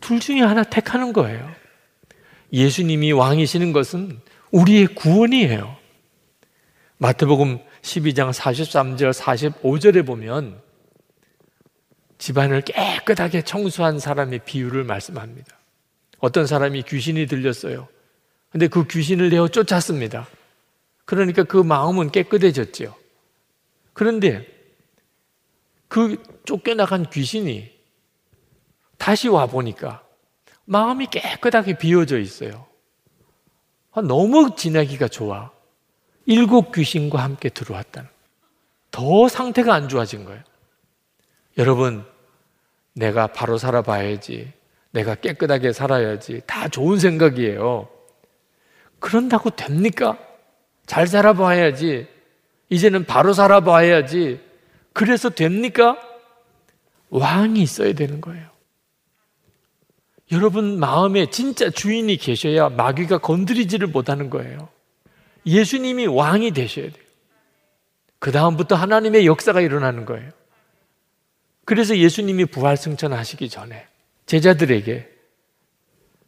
둘 중에 하나 택하는 거예요. 예수님이 왕이시는 것은 우리의 구원이에요. 마태복음 12장 43절, 45절에 보면 집안을 깨끗하게 청소한 사람의 비유를 말씀합니다. 어떤 사람이 귀신이 들렸어요. 근데 그 귀신을 내어 쫓았습니다. 그러니까 그 마음은 깨끗해졌죠. 그런데 그 쫓겨나간 귀신이 다시 와 보니까 마음이 깨끗하게 비워져 있어요. 아, 너무 지내기가 좋아. 일곱 귀신과 함께 들어왔다는. 더 상태가 안 좋아진 거예요. 여러분, 내가 바로 살아봐야지. 내가 깨끗하게 살아야지. 다 좋은 생각이에요. 그런다고 됩니까? 잘 살아봐야지. 이제는 바로 살아봐야지. 그래서 됩니까? 왕이 있어야 되는 거예요. 여러분 마음에 진짜 주인이 계셔야 마귀가 건드리지를 못하는 거예요. 예수님이 왕이 되셔야 돼요. 그 다음부터 하나님의 역사가 일어나는 거예요. 그래서 예수님이 부활 승천하시기 전에 제자들에게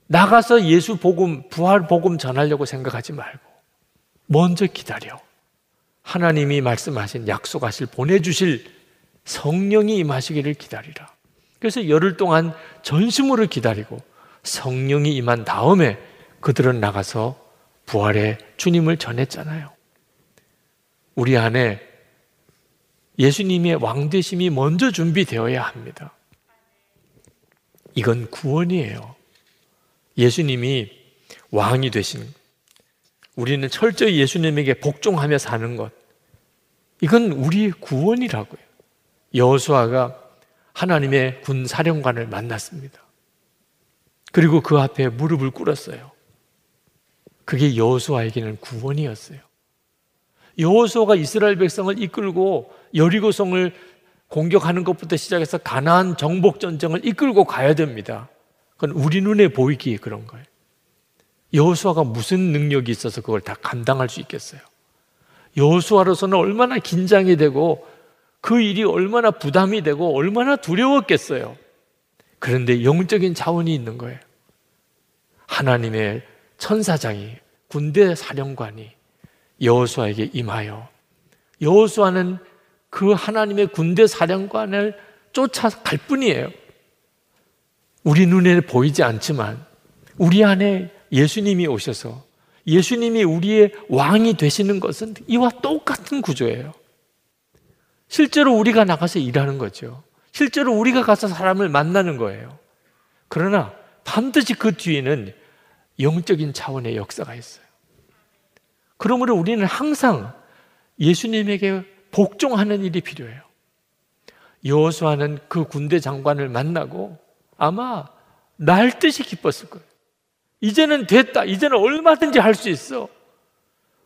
나가서 예수 복음, 부활 복음 전하려고 생각하지 말고 먼저 기다려. 하나님이 말씀하신 약속하실 보내주실 성령이 임하시기를 기다리라. 그래서 열흘 동안 전심으로 기다리고 성령이 임한 다음에 그들은 나가서 부활의 주님을 전했잖아요. 우리 안에 예수님의 왕되심이 먼저 준비되어야 합니다. 이건 구원이에요. 예수님이 왕이 되신 우리는 철저히 예수님에게 복종하며 사는 것. 이건 우리의 구원이라고요. 여호수아가 하나님의 군 사령관을 만났습니다. 그리고 그 앞에 무릎을 꿇었어요. 그게 여호수아에게는 구원이었어요. 여호수아가 이스라엘 백성을 이끌고 여리고성을 공격하는 것부터 시작해서 가나안 정복 전쟁을 이끌고 가야 됩니다. 그건 우리 눈에 보이기에 그런 거예요. 여호수아가 무슨 능력이 있어서 그걸 다 감당할 수 있겠어요? 여호수아로서는 얼마나 긴장이 되고 그 일이 얼마나 부담이 되고 얼마나 두려웠겠어요. 그런데 영적인 자원이 있는 거예요. 하나님의 천사장이 군대 사령관이 여호수아에게 임하여 여호수아는 그 하나님의 군대 사령관을 쫓아갈 뿐이에요. 우리 눈에 보이지 않지만 우리 안에 예수님이 오셔서 예수님이 우리의 왕이 되시는 것은 이와 똑같은 구조예요. 실제로 우리가 나가서 일하는 거죠. 실제로 우리가 가서 사람을 만나는 거예요. 그러나 반드시 그 뒤에는 영적인 차원의 역사가 있어요. 그러므로 우리는 항상 예수님에게 복종하는 일이 필요해요. 여호수아는 그 군대 장관을 만나고 아마 날 듯이 기뻤을 거예요. 이제는 됐다. 이제는 얼마든지 할 수 있어.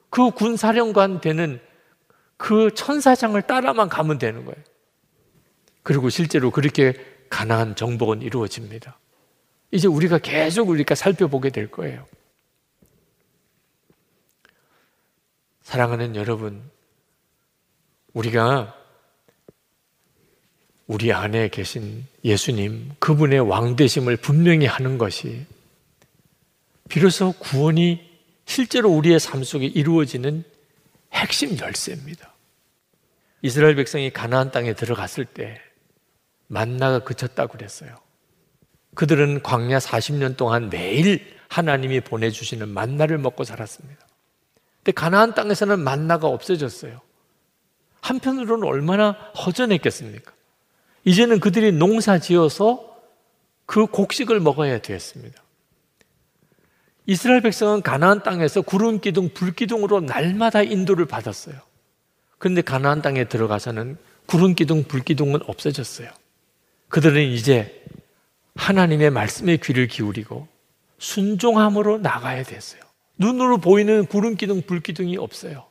그 군사령관 되는 그 천사장을 따라만 가면 되는 거예요. 그리고 실제로 그렇게 가나안 정복은 이루어집니다. 이제 우리가 계속 우리가 살펴보게 될 거예요. 사랑하는 여러분, 우리가 우리 안에 계신 예수님, 그분의 왕되심을 분명히 하는 것이 비로소 구원이 실제로 우리의 삶 속에 이루어지는 핵심 열쇠입니다. 이스라엘 백성이 가나안 땅에 들어갔을 때 만나가 그쳤다고 그랬어요. 그들은 광야 40년 동안 매일 하나님이 보내주시는 만나를 먹고 살았습니다. 근데 가나안 땅에서는 만나가 없어졌어요. 한편으로는 얼마나 허전했겠습니까? 이제는 그들이 농사 지어서 그 곡식을 먹어야 되었습니다. 이스라엘 백성은 가나안 땅에서 구름 기둥, 불 기둥으로 날마다 인도를 받았어요. 그런데 가나안 땅에 들어가서는 구름 기둥, 불 기둥은 없어졌어요. 그들은 이제 하나님의 말씀에 귀를 기울이고 순종함으로 나가야 됐어요. 눈으로 보이는 구름 기둥, 불 기둥이 없어요.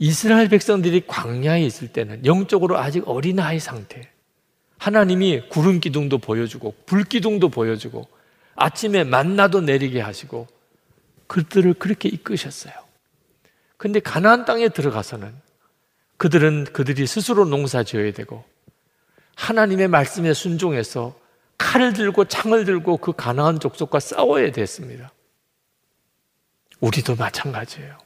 이스라엘 백성들이 광야에 있을 때는 영적으로 아직 어린아이 상태. 하나님이 구름 기둥도 보여주고 불 기둥도 보여주고 아침에 만나도 내리게 하시고 그들을 그렇게 이끄셨어요. 근데 가나안 땅에 들어가서는 그들은 그들이 스스로 농사 지어야 되고 하나님의 말씀에 순종해서 칼을 들고 창을 들고 그 가나안 족속과 싸워야 됐습니다. 우리도 마찬가지예요.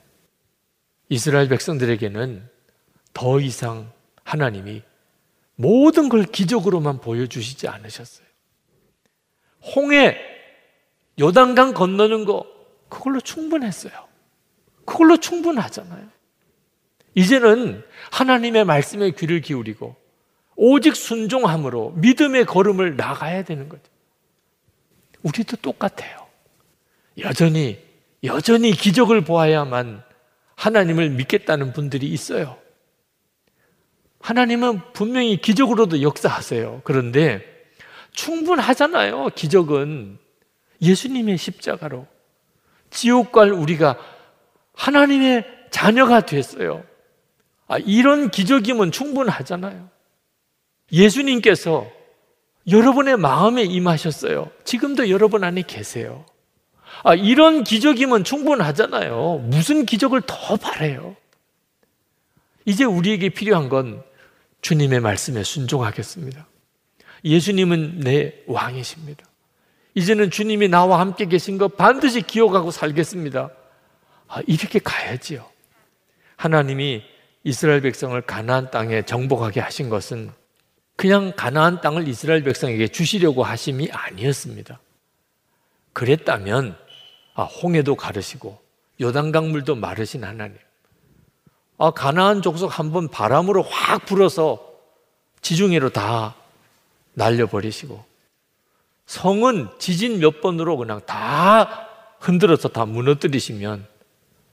이스라엘 백성들에게는 더 이상 하나님이 모든 걸 기적으로만 보여주시지 않으셨어요. 홍해, 요단강 건너는 거, 그걸로 충분했어요. 그걸로 충분하잖아요. 이제는 하나님의 말씀에 귀를 기울이고 오직 순종함으로 믿음의 걸음을 나가야 되는 거죠. 우리도 똑같아요. 여전히, 여전히 기적을 보아야만 하나님을 믿겠다는 분들이 있어요. 하나님은 분명히 기적으로도 역사하세요. 그런데 충분하잖아요. 기적은 예수님의 십자가로 지옥 갈 우리가 하나님의 자녀가 됐어요. 아, 이런 기적이면 충분하잖아요. 예수님께서 여러분의 마음에 임하셨어요. 지금도 여러분 안에 계세요. 아, 이런 기적이면 충분하잖아요. 무슨 기적을 더 바래요? 이제 우리에게 필요한 건 주님의 말씀에 순종하겠습니다. 예수님은 내 왕이십니다. 이제는 주님이 나와 함께 계신 것 반드시 기억하고 살겠습니다. 아, 이렇게 가야지요. 하나님이 이스라엘 백성을 가나안 땅에 정복하게 하신 것은 그냥 가나안 땅을 이스라엘 백성에게 주시려고 하심이 아니었습니다. 그랬다면 아, 홍해도 가르시고 요단강 물도 마르신 하나님. 아, 가나안 족속 한 번 바람으로 확 불어서 지중해로 다 날려버리시고 성은 지진 몇 번으로 그냥 다 흔들어서 다 무너뜨리시면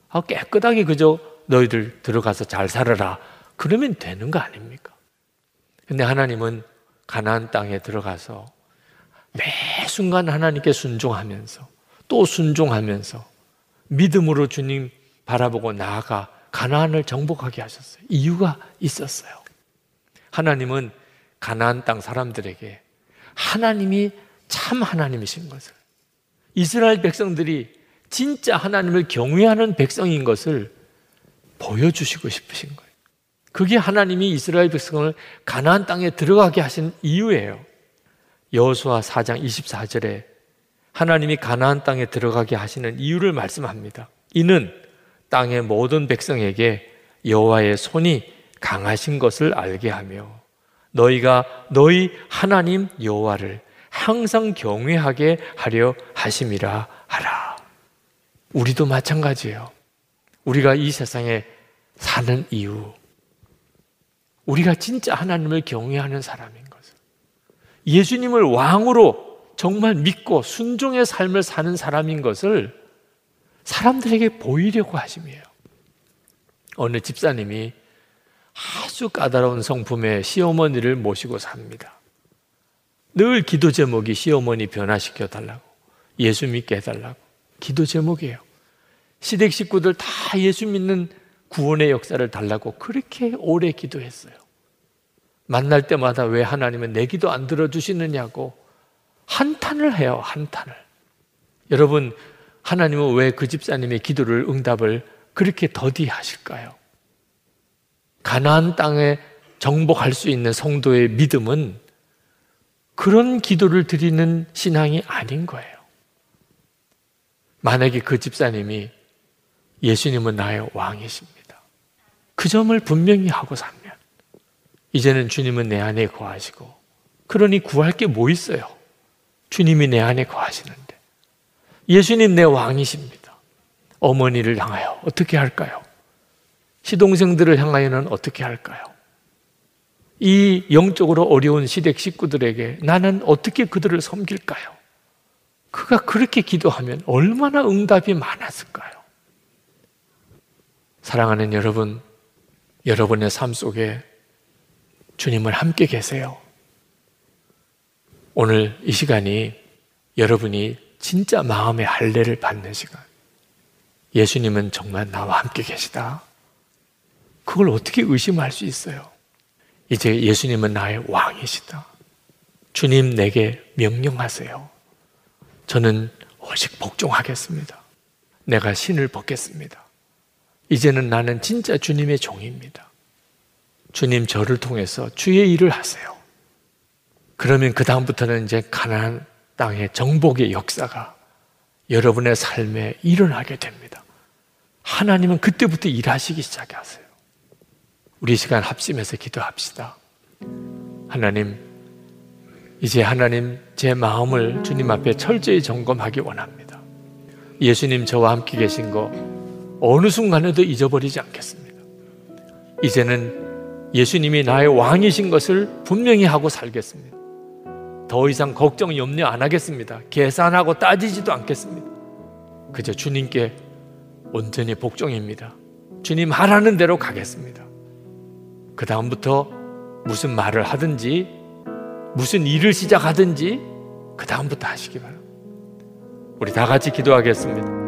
아, 깨끗하게 그저 너희들 들어가서 잘 살아라. 그러면 되는 거 아닙니까? 근데 하나님은 가나안 땅에 들어가서 매 순간 하나님께 순종하면서 또 순종하면서 믿음으로 주님 바라보고 나아가 가나안을 정복하게 하셨어요. 이유가 있었어요. 하나님은 가나안 땅 사람들에게 하나님이 참 하나님이신 것을 이스라엘 백성들이 진짜 하나님을 경외하는 백성인 것을 보여주시고 싶으신 거예요. 그게 하나님이 이스라엘 백성을 가나안 땅에 들어가게 하신 이유예요. 여호수아 4장 24절에 하나님이 가나안 땅에 들어가게 하시는 이유를 말씀합니다. 이는 땅의 모든 백성에게 여호와의 손이 강하신 것을 알게 하며 너희가 너희 하나님 여호와를 항상 경외하게 하려 하심이라 하라. 우리도 마찬가지예요. 우리가 이 세상에 사는 이유, 우리가 진짜 하나님을 경외하는 사람인 것을, 예수님을 왕으로 정말 믿고 순종의 삶을 사는 사람인 것을 사람들에게 보이려고 하심이에요. 어느 집사님이 아주 까다로운 성품의 시어머니를 모시고 삽니다. 늘 기도 제목이 시어머니 변화시켜 달라고, 예수 믿게 해달라고. 기도 제목이에요. 시댁 식구들 다 예수 믿는 구원의 역사를 달라고 그렇게 오래 기도했어요. 만날 때마다 왜 하나님은 내 기도 안 들어주시느냐고 한탄을 해요, 한탄을. 여러분, 하나님은 왜 그 집사님의 기도를 응답을 그렇게 더디하실까요? 가나안 땅에 정복할 수 있는 성도의 믿음은 그런 기도를 드리는 신앙이 아닌 거예요. 만약에 그 집사님이 예수님은 나의 왕이십니다. 그 점을 분명히 하고 살면 이제는 주님은 내 안에 거하시고 그러니 구할 게 뭐 있어요? 주님이 내 안에 거하시는데 예수님 내 왕이십니다. 어머니를 향하여 어떻게 할까요? 시동생들을 향하여는 어떻게 할까요? 이 영적으로 어려운 시댁 식구들에게 나는 어떻게 그들을 섬길까요? 그가 그렇게 기도하면 얼마나 응답이 많았을까요? 사랑하는 여러분, 여러분의 삶 속에 주님을 함께 계세요. 오늘 이 시간이 여러분이 진짜 마음의 할례를 받는 시간. 예수님은 정말 나와 함께 계시다. 그걸 어떻게 의심할 수 있어요? 이제 예수님은 나의 왕이시다. 주님 내게 명령하세요. 저는 오직 복종하겠습니다. 내가 신을 벗겠습니다. 이제는 나는 진짜 주님의 종입니다. 주님 저를 통해서 주의 일을 하세요. 그러면 그 다음부터는 이제 가나안 땅의 정복의 역사가 여러분의 삶에 일어나게 됩니다. 하나님은 그때부터 일하시기 시작하세요. 우리 시간 합심해서 기도합시다. 하나님, 이제 하나님 제 마음을 주님 앞에 철저히 점검하기 원합니다. 예수님 저와 함께 계신 거 어느 순간에도 잊어버리지 않겠습니다. 이제는 예수님이 나의 왕이신 것을 분명히 하고 살겠습니다. 더 이상 걱정, 염려 안 하겠습니다. 계산하고 따지지도 않겠습니다. 그저 주님께 온전히 복종입니다. 주님 하라는 대로 가겠습니다. 그 다음부터 무슨 말을 하든지 무슨 일을 시작하든지 그 다음부터 하시기 바랍니다. 우리 다 같이 기도하겠습니다.